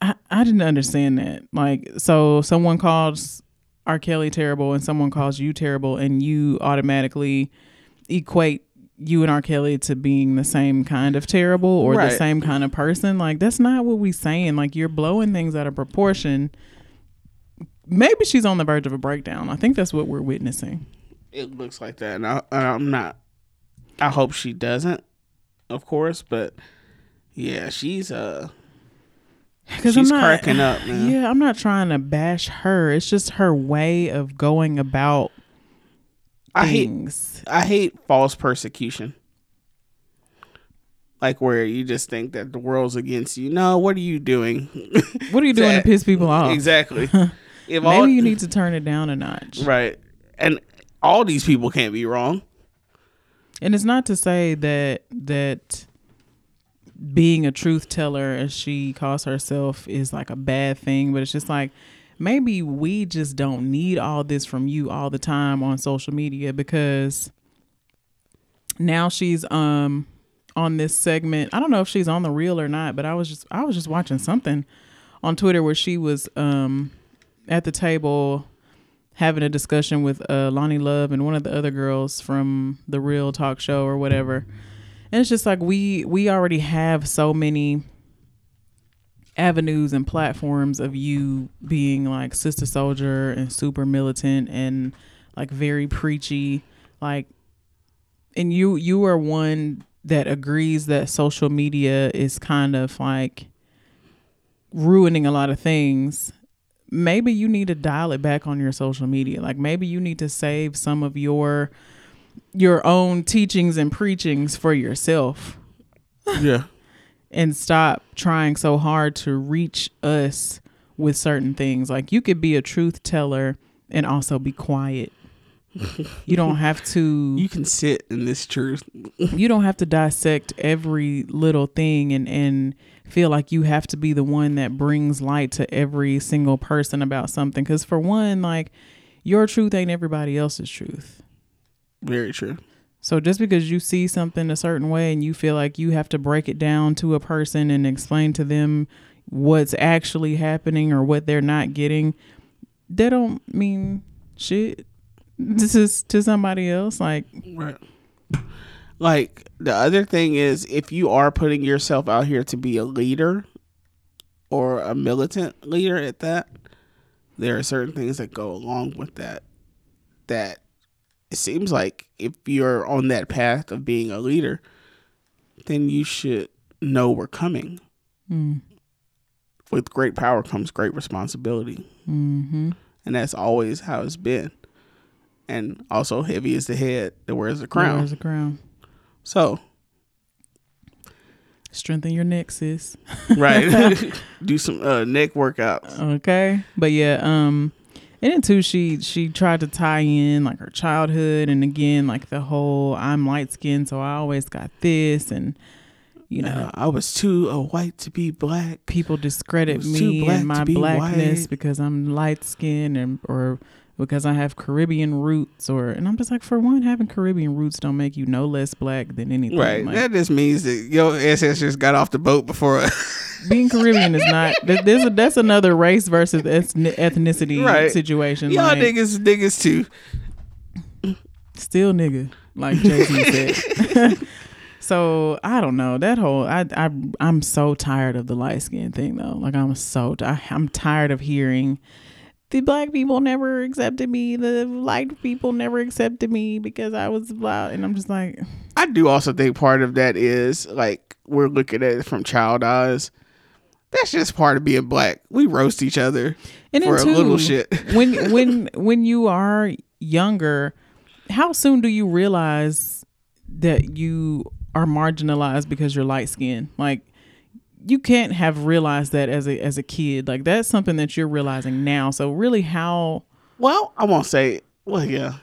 I, I didn't understand that. Like, so someone calls R. Kelly terrible and someone calls you terrible, and you automatically equate you and R. Kelly to being the same kind of terrible or the same kind of person. Like, that's not what we saying. Like, you're blowing things out of proportion. Maybe she's on the verge of a breakdown. I think that's what we're witnessing. It looks like that, and I, I'm not. I hope she doesn't, of course, but yeah, she's uh, Because she's cracking up, man. Yeah, I'm not trying to bash her. It's just her way of going about I hate things. I hate false persecution. Like where you just think that the world's against you. No, what are you doing? What are you doing to piss people off? Exactly. if Maybe all, you need to turn it down a notch. right, and all these people can't be wrong. And it's not to say that that being a truth teller, as she calls herself, is like a bad thing, but it's just like maybe we just don't need all this from you all the time on social media because now she's um on this segment. I don't know if she's on the reel or not, but I was just I was just watching something on Twitter where she was um at the table having a discussion with uh, Loni Love and one of the other girls from the Real Talk Show or whatever. And it's just like we we already have so many avenues and platforms of you being like sister soldier and super militant and like very preachy like and you you are one that agrees that social media is kind of like ruining a lot of things maybe you need to dial it back on your social media like maybe you need to save some of your your own teachings and preachings for yourself Yeah. and stop trying so hard to reach us with certain things. Like you could be a truth teller and also be quiet. you don't have to You can sit in this truth. you don't have to dissect every little thing and and feel like you have to be the one that brings light to every single person about something cuz for one like your truth ain't everybody else's truth. Very true. So just because you see something a certain way and you feel like you have to break it down to a person and explain to them what's actually happening or what they're not getting, that don't mean shit. This is to somebody else. Like Right. Like the other thing is if you are putting yourself out here to be a leader or a militant leader at that, there are certain things that go along with that that it seems like if you're on that path of being a leader, then you should know we're coming. With great power comes great responsibility. Mm-hmm. And that's always how it's been. And also, heavy is the head that wears the crown. There's a crown. So, Strengthen your neck, sis. right, do some uh, neck workouts. Okay. But yeah, um and then too she she tried to tie in like her childhood and again like the whole I'm light skinned so I always got this and you know Uh, I was too uh, white to be black. people discredit me and my blackness white. because I'm light skinned and or because I have Caribbean roots or and I'm just like for one having Caribbean roots don't make you no less black than anything. Right, Like, that just means that your ancestors got off the boat before being Caribbean is not there's a, that's another race versus ethnicity Right. situation. Y'all like, niggas, niggas too. still nigga, like Jay Z said. so I don't know that whole. I I I'm so tired of the light skin thing though. Like I'm so I, I'm tired of hearing the black people never accepted me. The light people never accepted me because I was black, and I'm just like, I do also think part of that is like we're looking at it from child eyes. That's just part of being black. We roast each other and for then a little shit. when when when you are younger, how soon do you realize that you are marginalized because you're light skinned? Like you can't have realized that as a as a kid. Like that's something that you're realizing now. So really how Well, I won't say. Well, yeah,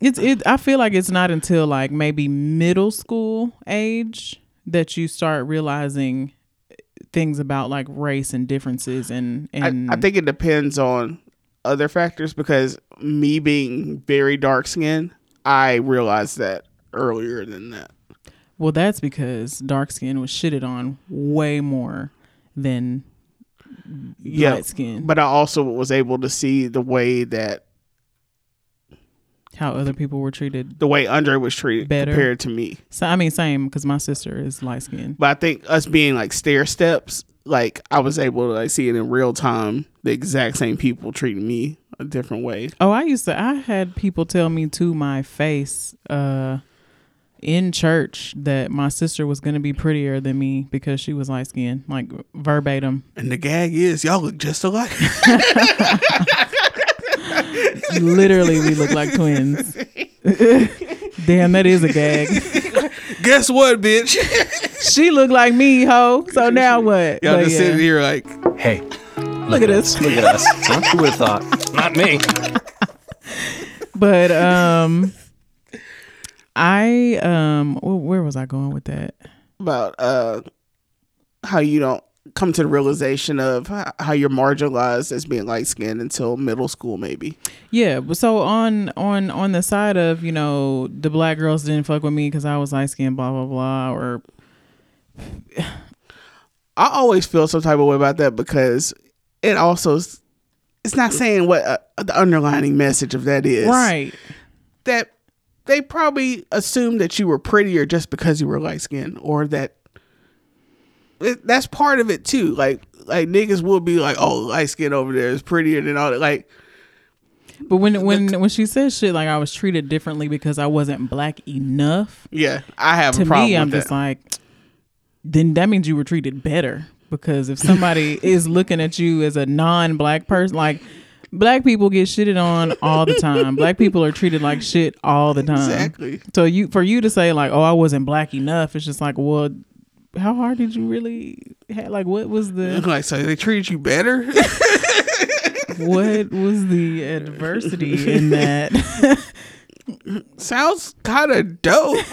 it's it I feel like it's not until like maybe middle school age that you start realizing things about like race and differences and I, and I think it depends on other factors because me being very dark skinned, I realized that earlier than that. Well, that's because dark skin was shitted on way more than Yeah, light skin. but I also was able to see the way that how other people were treated. the way Andre was treated Better. compared to me. So I mean, same because my sister is light skinned. But I think us being like stair steps, like I was able to like see it in real time. The exact same people treating me a different way. Oh, I used to. I had people tell me to my face, uh, in church that my sister was gonna be prettier than me because she was light skinned, like verbatim. And the gag is y'all look just alike. Literally, we look like twins. Damn, that is a gag. Guess what, bitch? She looked like me, ho. So now what? Y'all But just yeah. sitting here like Hey, Look at us. Look at us. Huh? Who would have thought? Not me. but um i um wh- where was i going with that about uh how you don't come to the realization of how you're marginalized as being light skinned until middle school maybe. yeah but so on on on the side of you know the black girls didn't fuck with me because i was light skinned blah blah blah or I always feel some type of way about that because it also it's not saying what uh, the underlining message of that is. right That they probably assumed that you were prettier just because you were light skinned or that it, that's part of it too. Like like niggas will be like, oh, light skin over there is prettier than all that. Like But when when when she says shit like I was treated differently because I wasn't black enough, yeah, I have to a problem me I'm that. just like then that means you were treated better because if somebody is looking at you as a non-black person like black people get shitted on all the time. black people are treated like shit all the time. Exactly. So you for you to say like, "Oh, I wasn't black enough," it's just like, "Well, how hard did you really ha- like what was the like so they treated you better. what was the adversity in that? Sounds kind of dope.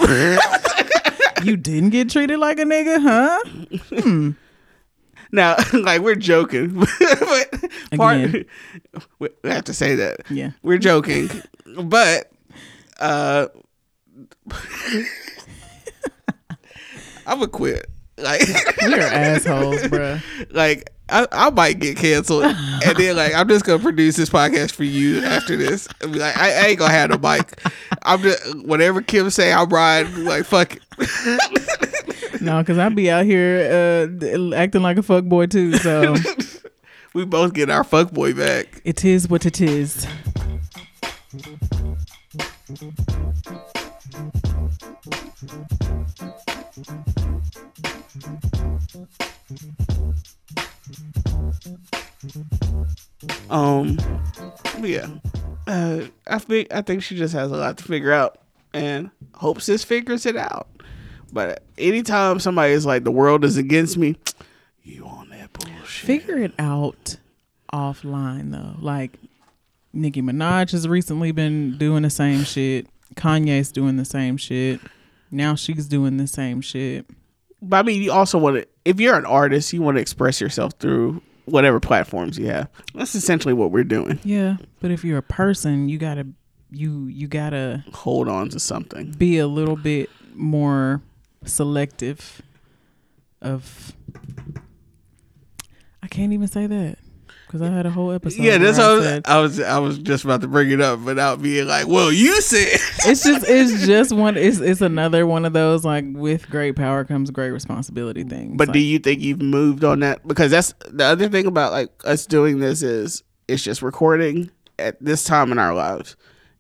you didn't get treated like a nigga, huh? Hmm. Now, like we're joking, but part we have to say that. Yeah. we're joking, but uh, I'm gonna quit. Like, We're assholes, bruh. like I, I might get canceled, and then like I'm just gonna produce this podcast for you after this. Be like, I, I ain't gonna have no mic. I'm just whatever Kim say. I'm riding. Like fuck it. No, because I'd be out here uh, acting like a fuck boy too. So We both get our fuck boy back. it is what it is. Um, yeah, uh, I think I think she just has a lot to figure out, and hopes this figures it out. But anytime somebody is like, "The world is against me," you on that bullshit. Figure it out offline though. Like Nicki Minaj has recently been doing the same shit. Kanye's doing the same shit. Now she's doing the same shit. But I mean, you also want to. If you're an artist, you want to express yourself through whatever platforms you have. That's essentially what we're doing. Yeah, but if you're a person, you gotta you you gotta Hold on to something. be a little bit more selective of I can't even say that because I had a whole episode. Yeah, that's how I I was, I was. I was just about to bring it up, without being like, "Well, you said." it's just it's just one it's it's another one of those like with great power comes great responsibility things. But Like, do you think you've moved on that? Because that's the other thing about like us doing this is it's just recording at this time in our lives.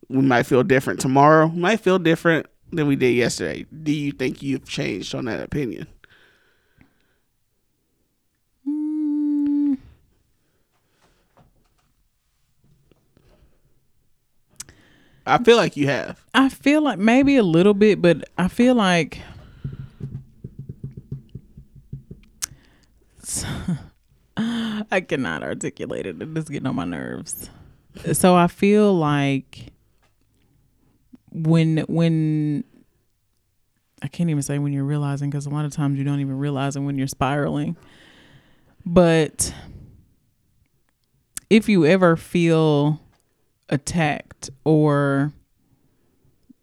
We might feel different tomorrow. We might feel different than we did yesterday. Do you think you've changed on that opinion? I feel like you have. I feel like maybe a little bit, but I feel like I cannot articulate it. It's getting on my nerves. So I feel like when when I can't even say when you're realizing because a lot of times you don't even realize it when you're spiraling. But if you ever feel attacked or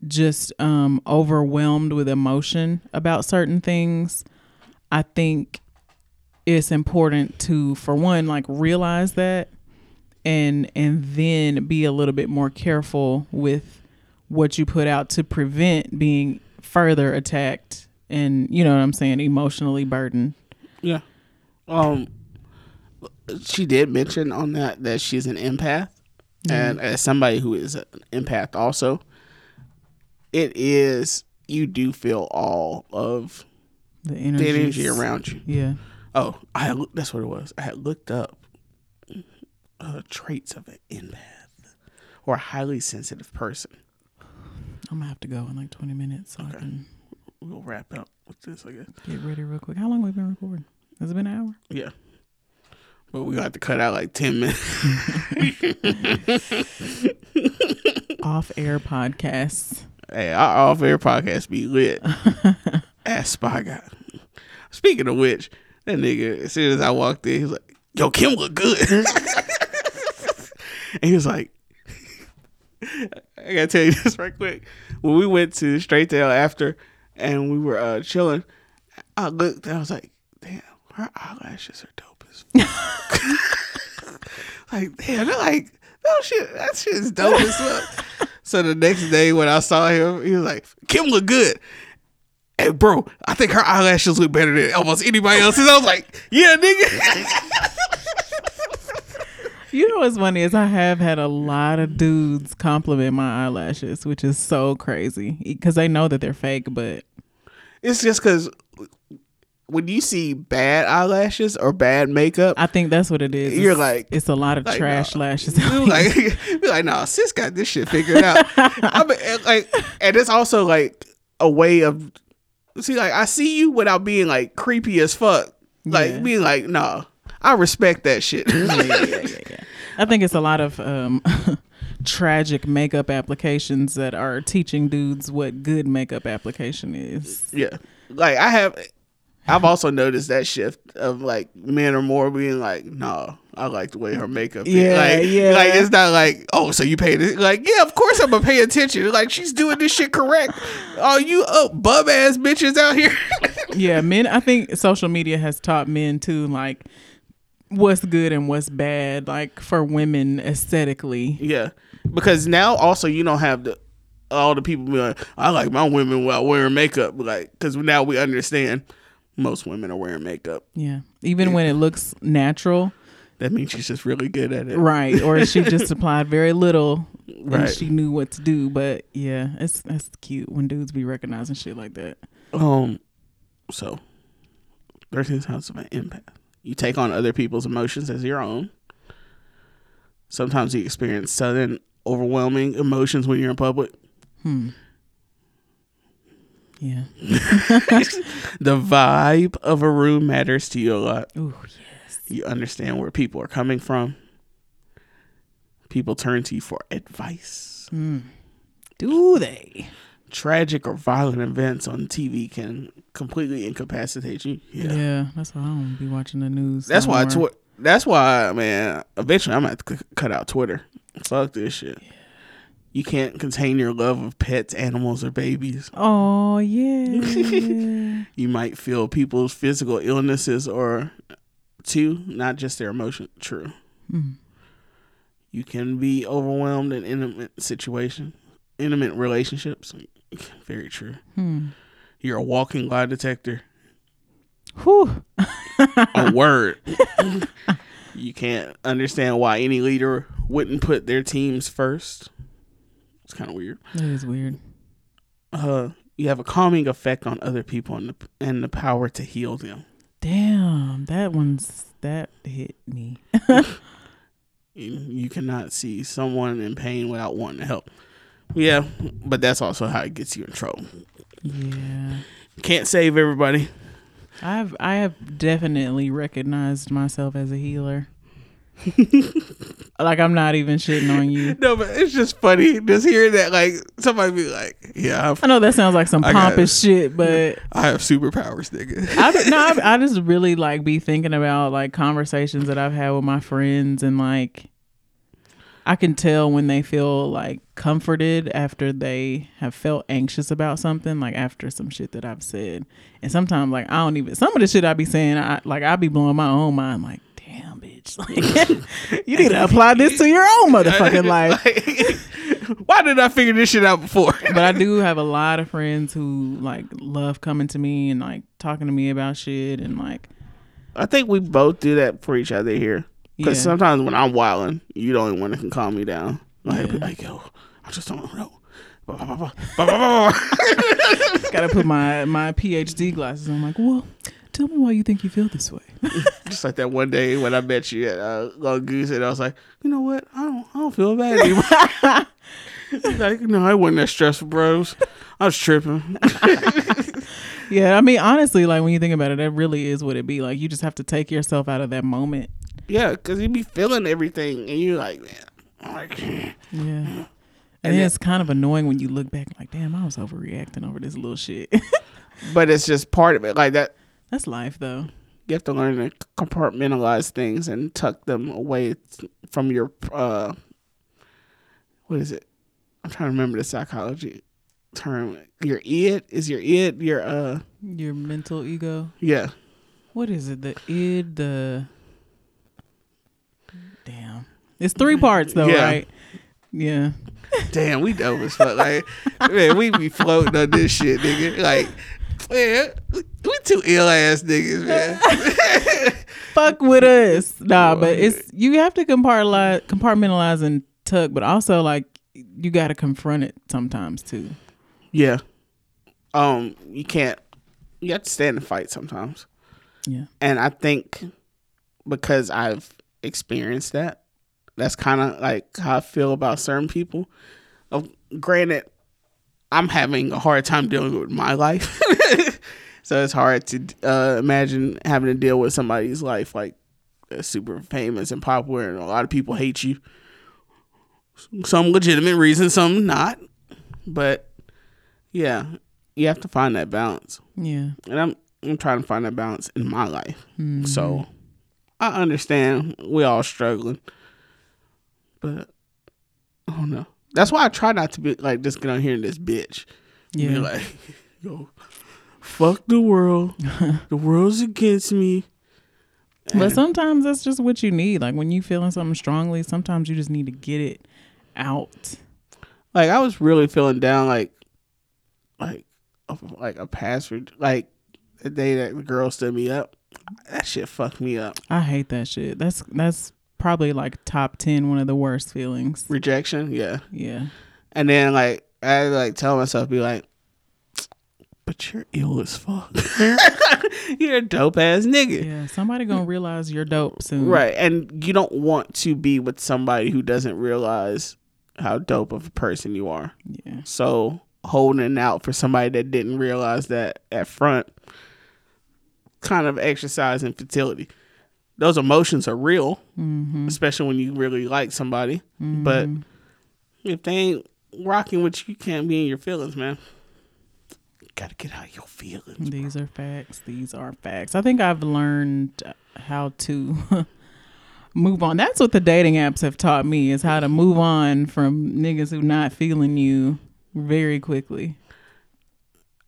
just um overwhelmed with emotion about certain things i think it's important to for one like realize that and and then be a little bit more careful with what you put out to prevent being further attacked and you know what i'm saying emotionally burdened Yeah. Um, she did mention on that that she's an empath, and as somebody who is an empath, also, it is you do feel all of the the energy around you. yeah Oh, I had, look- that's what it was. I had looked up uh, traits of an empath or a highly sensitive person. i'm gonna have to go in like 20 minutes so i can We'll wrap up with this, I guess. get ready real quick how long have we been recording has it been an hour Yeah. But we got to cut out like 10 minutes. off air podcasts Hey, our off air podcast be lit. Ass spy guy. Speaking of which, that nigga, as soon as I walked in, he was like, Yo, Kim look good. and he was like, I gotta tell you this right quick. When we went to Straight Tail after and we were uh, chilling, I looked and I was like, damn, her eyelashes are dope as fuck. like, damn, they're like, oh shit, that shit is dope as fuck. So the next day when I saw him, he was like, Kim look good. Hey, bro, I think her eyelashes look better than almost anybody else's. I was like, yeah, nigga. You know what's funny is I have had a lot of dudes compliment my eyelashes, which is so crazy because they know that they're fake. But it's just because when you see bad eyelashes or bad makeup, I think that's what it is. You're It's- like- it's a lot of like, trash nah. lashes. you like, be like, nah, sis got this shit figured out. I mean, and, like, and it's also like a way of see, like, I see you without being like creepy as fuck. Like Yeah. being like, nah, I respect that shit. yeah, yeah, yeah, yeah, yeah. I think it's a lot of um, tragic makeup applications that are teaching dudes what good makeup application is. Yeah. Like I have I've also noticed that shift of like men or more being like, no, I like the way her makeup is. Yeah, like, yeah. Like it's not like, oh, so you paid it like, yeah, of course I'm gonna pay attention. Like she's doing this shit correct. Oh, you up bum ass bitches out here. Yeah, men. I think social media has taught men too, like what's good and what's bad, like for women aesthetically. yeah. Because now also you don't have the all the people be like, I like my women while wearing makeup. Like, because now we understand most women are wearing makeup. Yeah, even when it looks natural, That means she's just really good at it. right? Or she just applied very little and she knew what to do. But yeah, it's that's cute when dudes be recognizing shit like that. Um, so thirteen signs of an empath. You take on other people's emotions as your own. Sometimes you experience sudden, overwhelming emotions when you're in public. Yeah. The vibe of a room matters to you a lot. Ooh, yes. You understand where people are coming from. People turn to you for advice. Mm. Do they? Tragic or violent events on TV can completely incapacitate you. Yeah, that's why I don't be watching the news. That's no why. more. Twi- that's why, man. Eventually, I'm gonna have to c- cut out Twitter. Fuck this shit. You can't contain your love of pets, animals, or babies. Oh yeah. You might feel people's physical illnesses or two, not just their emotion. True. Hmm. You can be overwhelmed in intimate situation, intimate relationships. Very true. Hmm. You're a walking lie detector. Whew. a word. you can't understand why any leader wouldn't put their teams first. Kind of weird. That is weird. Uh, you have a calming effect on other people and the, and the power to heal them. Damn, that one's that hit me. You, you cannot see someone in pain without wanting to help. Yeah, but that's also how it gets you in trouble. yeah. Can't save everybody. I've I have definitely recognized myself as a healer. like I'm not even shitting on you. No, but it's just funny just hearing that. Like somebody be like, "Yeah, I've, I know that sounds like some I got pompous shit, but I have superpowers, nigga." I no, I, I just really like be thinking about like conversations that I've had with my friends and like I can tell when they feel like comforted after they have felt anxious about something, like after some shit that I've said. And sometimes like I don't even some of the shit I be saying, I like I be blowing my own mind like, bitch. Like you need to apply this to your own motherfucking life. Why did I figure this shit out before? but I do have a lot of friends who like love coming to me and like talking to me about shit and like I think we both do that for each other here. Because Yeah. sometimes when I'm wilding, you the only one that can calm me down. Like, be like yo, I just don't know. Gotta put my my PhD glasses on. I'm like, well, tell me why you think you feel this way. just like that one day when I met you at uh, Long Goose, and I was like, you know what? I don't, I don't feel bad anymore. Like, no, I wasn't that stressful, bros. I was tripping. yeah, I mean, honestly, like when you think about it, that really is what it be. Like you just have to take yourself out of that moment. yeah, because you be feeling everything, and you're like, man, I'm like, Yeah. And, And then it's kind of annoying when you look back like, damn, I was overreacting over this little shit. but it's just part of it. Like that, That's life though. you have to learn to compartmentalize things and tuck them away from your uh what is it i'm trying to remember the psychology term your id is your id your uh Your mental ego. yeah What is it? The id, the damn. It's three parts though, Yeah. right? Yeah. damn we dope as fuck like man we be floating on this shit nigga like Man, we two ill ass niggas, man. Fuck with us. Nah, but it's you have to compartmentalize, compartmentalize and tuck, but also like you got to confront it sometimes too. yeah. Um, you can't. You have to stand and fight sometimes. Yeah. And I think because I've experienced that, that's kind of like how I feel about certain people. Of granted, I'm having a hard time dealing with my life, so it's hard to uh, imagine having to deal with somebody's life like super famous and popular, and a lot of people hate you. Some legitimate reason, some not, but yeah, you have to find that balance Yeah. and I'm I'm trying to find that balance in my life. So I understand we all struggling, but I don't know. That's why I try not to be like just get on here and this bitch. Yeah. Be like, yo, fuck the world. the world's against me. But sometimes that's just what you need. Like when you feeling something strongly, sometimes you just need to get it out. Like I was really feeling down, like, like, like a password, like the day that the girl stood me up. That shit fucked me up. I hate that shit. That's that's probably like top ten one of the worst feelings. Rejection, yeah. Yeah. And then like I like tell myself, be like, but you're ill as fuck. you're a dope ass nigga. Yeah. Somebody gonna realize you're dope soon. Right. And you don't want to be with somebody who doesn't realize how dope of a person you are. Yeah. So holding out for somebody that didn't realize that at front kind of exercise infertility. Those emotions are real, especially when you really like somebody. But if they ain't rocking with you, you can't be in your feelings, man. Gotta get out of your feelings. These are facts. These are facts. I think I've learned how to move on. That's what the dating apps have taught me is how to move on from niggas who not feeling you very quickly.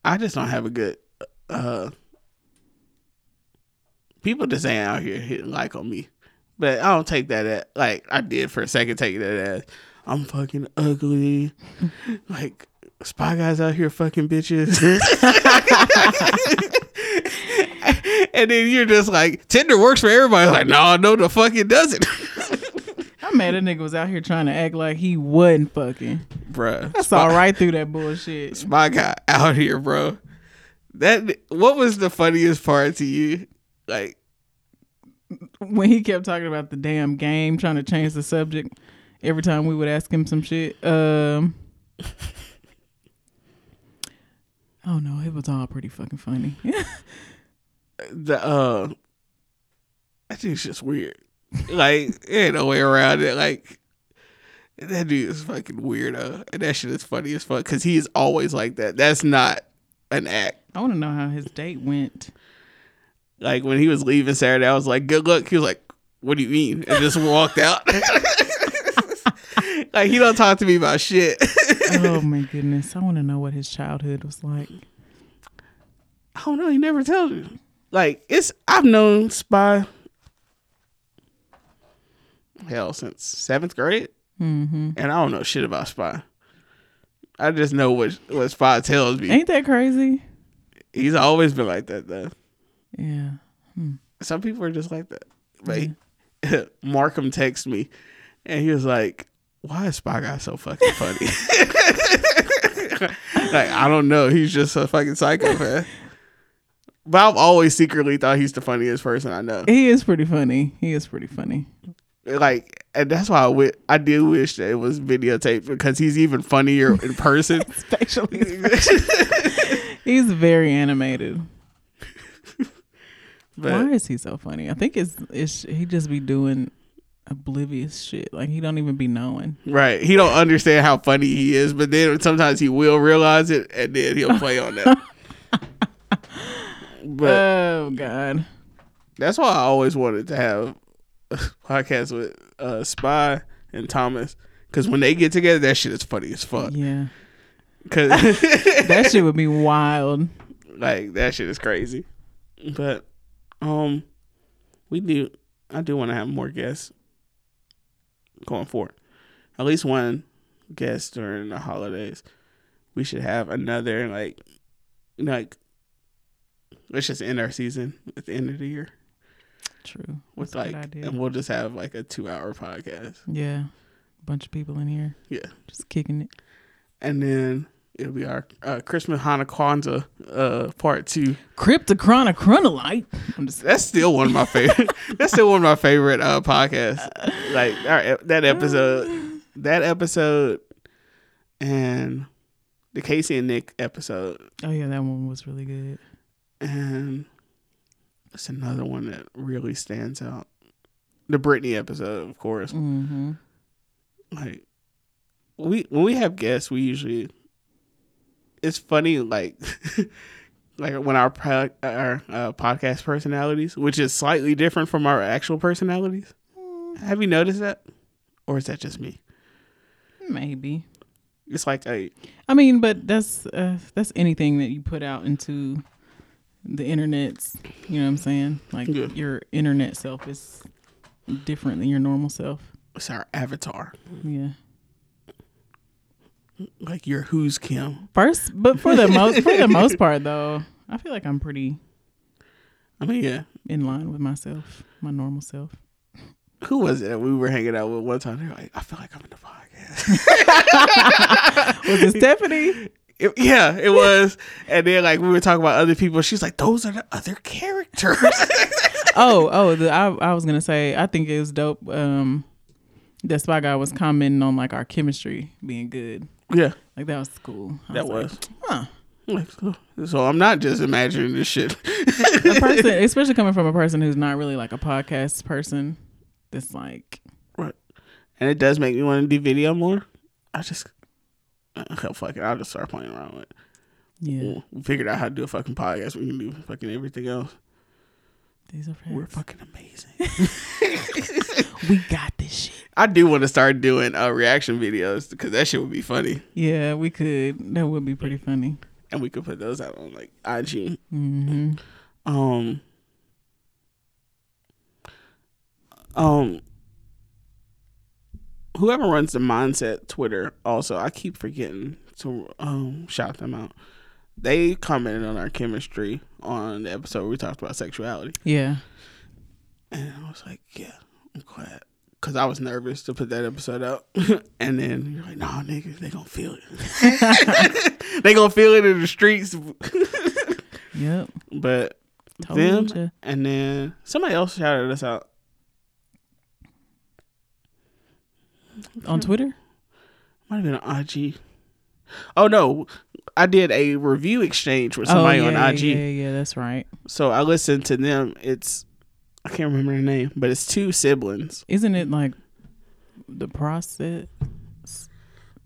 I just don't have a good uh people just ain't out here hitting like on me. But I don't take that at like I did for a second take that as I'm fucking ugly. like spy guys out here fucking bitches. and then you're just like Tinder works for everybody. Like, no, no, the fuck it doesn't. I'm mad a nigga was out here trying to act like he wasn't fucking. Bruh. I saw right through that bullshit. Spy guy out here, bro. That what was the funniest part to you? Like, When he kept talking about the damn game, trying to change the subject every time we would ask him some shit. Um Oh no, it was all pretty fucking funny. the uh, that dude's just weird. Like, there ain't no way around it. Like, that dude is fucking weirdo, and that shit is funny as fuck because he is always like that. That's not an act. I want to know how his date went. Like when he was leaving Saturday, I was like, "Good luck." He was like, "What do you mean?" And just walked out. like he don't talk to me about shit. oh my goodness. I want to know what his childhood was like. I don't know. He never tells you. Like it's I've known Spy hell since seventh grade, mm-hmm. and I don't know shit about Spy. I just know what what Spy tells me. Ain't that crazy? He's always been like that though. Yeah. Hmm. Some people are just like that. But he- Markham texted me, and he was like, "Why is Spy Guy so fucking funny?" like I don't know. He's just a fucking psychopath. But I've always secretly thought he's the funniest person I know. He is pretty funny. He is pretty funny. like and that's why I wi- I do wish that it was videotaped because he's even funnier in person. Facial He's very animated. But Why is he so funny? I think it's it's he just be doing oblivious shit. Like he don't even be knowing. right, he don't understand how funny he is, but then sometimes he will realize it and then he'll play on that. but oh God. that's why I always wanted to have a podcast with uh, Spy and Thomas because when they get together, that shit is funny as fuck. Yeah. Cause That shit would be wild. like that shit is crazy. But um we do I do want to have more guests going forward. At least one guest during the holidays. We should have another like like let's just end our season at the end of the year True. with That's like, and we'll just have like a two-hour podcast. Yeah. Bunch of people in here Yeah, just kicking it. and then it'll be our uh, Christmas Hanukkah Kwanzaa uh, part two. Cryptochrona Chronolite. Just That's still one of my favorite. that's still one of my favorite uh, podcasts. Like our, that episode, that episode, and the Casey and Nick episode, Oh yeah, that one was really good. and it's another one that really stands out. The Britney episode, of course. Mm-hmm. Like we when we have guests, we usually it's funny like. Like when our pro- our uh, podcast personalities, which is slightly different from our actual personalities. Have you noticed that, or is that just me? Maybe. It's like a I mean, but that's uh, that's anything that you put out into the internet's. You know what I'm saying? Like Yeah. your internet self is different than your normal self. it's our avatar. Yeah. Like your who's Kim. First, but for the most for the most part though, I feel like I'm pretty I mean, yeah. in line with myself, my normal self. Who was it that we were hanging out with one time? They were like, I feel like I'm in the podcast. Was it Stephanie? It- yeah, it was. And then like we were talking about other people. She's like, those are the other characters. oh, oh, the, I, I was gonna say I think it was dope. Um, that spy guy was commenting on like our chemistry being good. Yeah, Like that was cool. I that like, was. huh. Like, So I'm not just imagining this shit. A person, especially coming from a person who's not really like a podcast person. That's like, Right. And it does make me want to do video more. I just, uh, hell, fuck it. I'll just start playing around with it. yeah, We figured out how to do a fucking podcast. We can do fucking everything else. These are We're fucking amazing. We got this shit. I do want to start doing uh, reaction videos because that shit would be funny. Yeah, we could. That would be pretty funny. And we could put those out on like IG. hmm Um, um, whoever runs the mindset Twitter, also, I keep forgetting to um shout them out. They commented on our chemistry on the episode where we talked about sexuality, Yeah. and I was like, yeah, I'm glad. Cause I was nervous to put that episode out, and then you're like, "Nah, nigga, they gonna feel it. they gonna feel it in the streets." Yep. but Told them and then somebody else shouted us out. On Twitter. Might have been on IG. Oh no, I did a review exchange with oh, somebody oh, yeah, on IG. Yeah, yeah, that's right. So I listened to them. It's I can't remember their name, but it's two siblings. Isn't it like the process?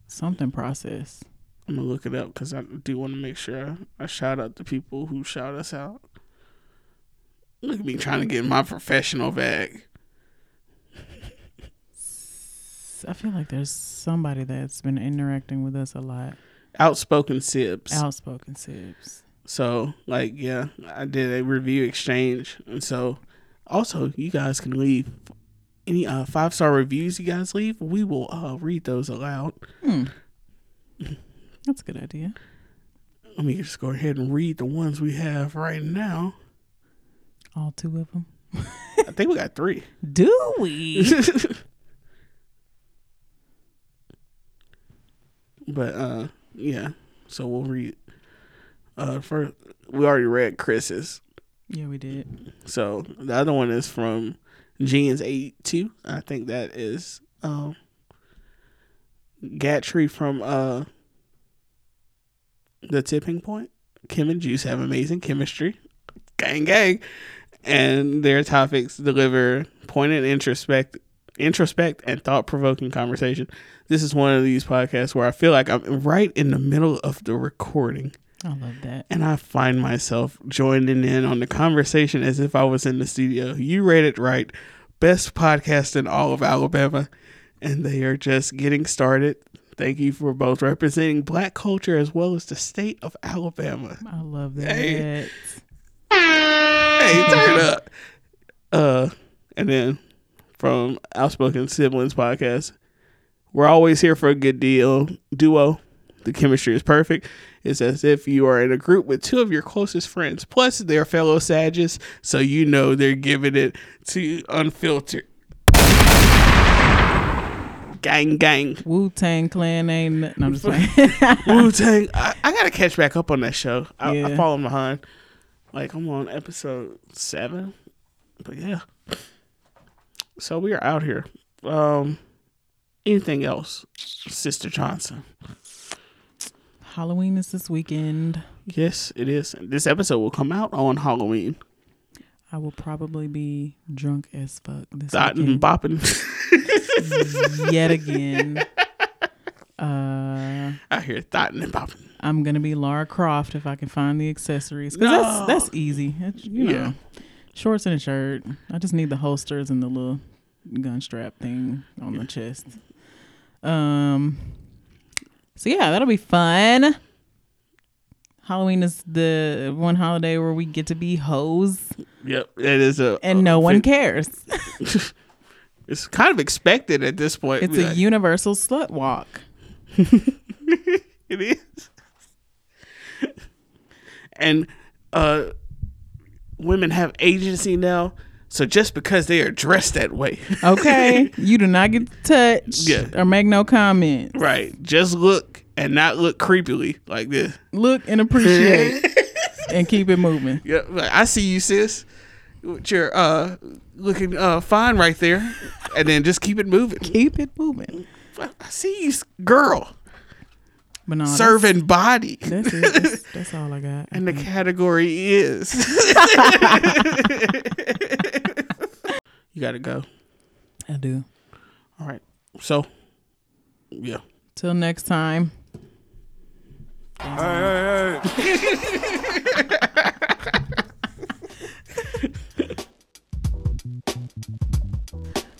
Something process. I'm gonna look it up because I do want to make sure I shout out the people who shout us out. Look at me trying to get my professional bag. I feel like there's somebody that's been interacting with us a lot. Outspoken Sibs. Outspoken Sibs. So, like, yeah, I did a review exchange, and so also you guys can leave any uh, five star reviews you guys leave. We will uh, read those aloud. Hmm. That's a good idea. Let me just go ahead and read the ones we have right now. All two of them. I think we got three. Do we? but uh, yeah, so we'll read. Uh, first we already read Chris's. yeah, we did. So the other one is from Jeans eight two. I think that is um Gatry from uh the tipping point. Kim and Juice have amazing chemistry. Gang gang. And their topics deliver pointed introspect introspect and thought provoking conversation. This is one of these podcasts where I feel like I'm right in the middle of the recording I love that. and I find myself joining in on the conversation as if I was in the studio. You read it right. Best podcast in all of Alabama. And they are just getting started. Thank you for both representing black culture as well as the state of Alabama. I love that. Hey. Hey, turn up. Uh, and then from Outspoken Siblings podcast, we're always here for a good deal. Duo, The chemistry is perfect. It's as if you are in a group with two of your closest friends. Plus, they're fellow Sages, so you know they're giving it to unfiltered. Gang, gang. Wu Tang Clan ain't. nothing. I'm just playing. Wu Tang. I, I gotta catch back up on that show. I, I Yeah. falling behind. Like I'm on episode seven, but yeah. So we are out here. Um, anything else, Sister Johnson? Halloween is this weekend. Yes, it is. This episode will come out on Halloween. I will probably be drunk as fuck this Dotting and weekend bopping. yet again. Uh, I hear dotting and bopping. I'm gonna be Lara Croft if I can find the accessories. 'Cause No. that's that's easy. It's, you know, Yeah. shorts and a shirt. I just need the holsters and the little gun strap thing on the chest. Um. So yeah, that'll be fun. Halloween is the one holiday where we get to be hoes Yep, it is a and a no one cares. It's kind of expected at this point. It's a like, universal slut walk. It is. and uh women have agency now. So just because they are dressed that way, Okay, you do not get to touch Yeah. or make no comment. right? Just look and not look creepily like this. Look and appreciate, and keep it moving. Yeah, like, I see you, sis. With your uh looking uh fine right there, and then just keep it moving. Keep it moving. I see you, girl, But no, that's- serving body, That's, it. That's, that's all I got. and the category is. you gotta go. I do. All right. So, yeah. Till next time.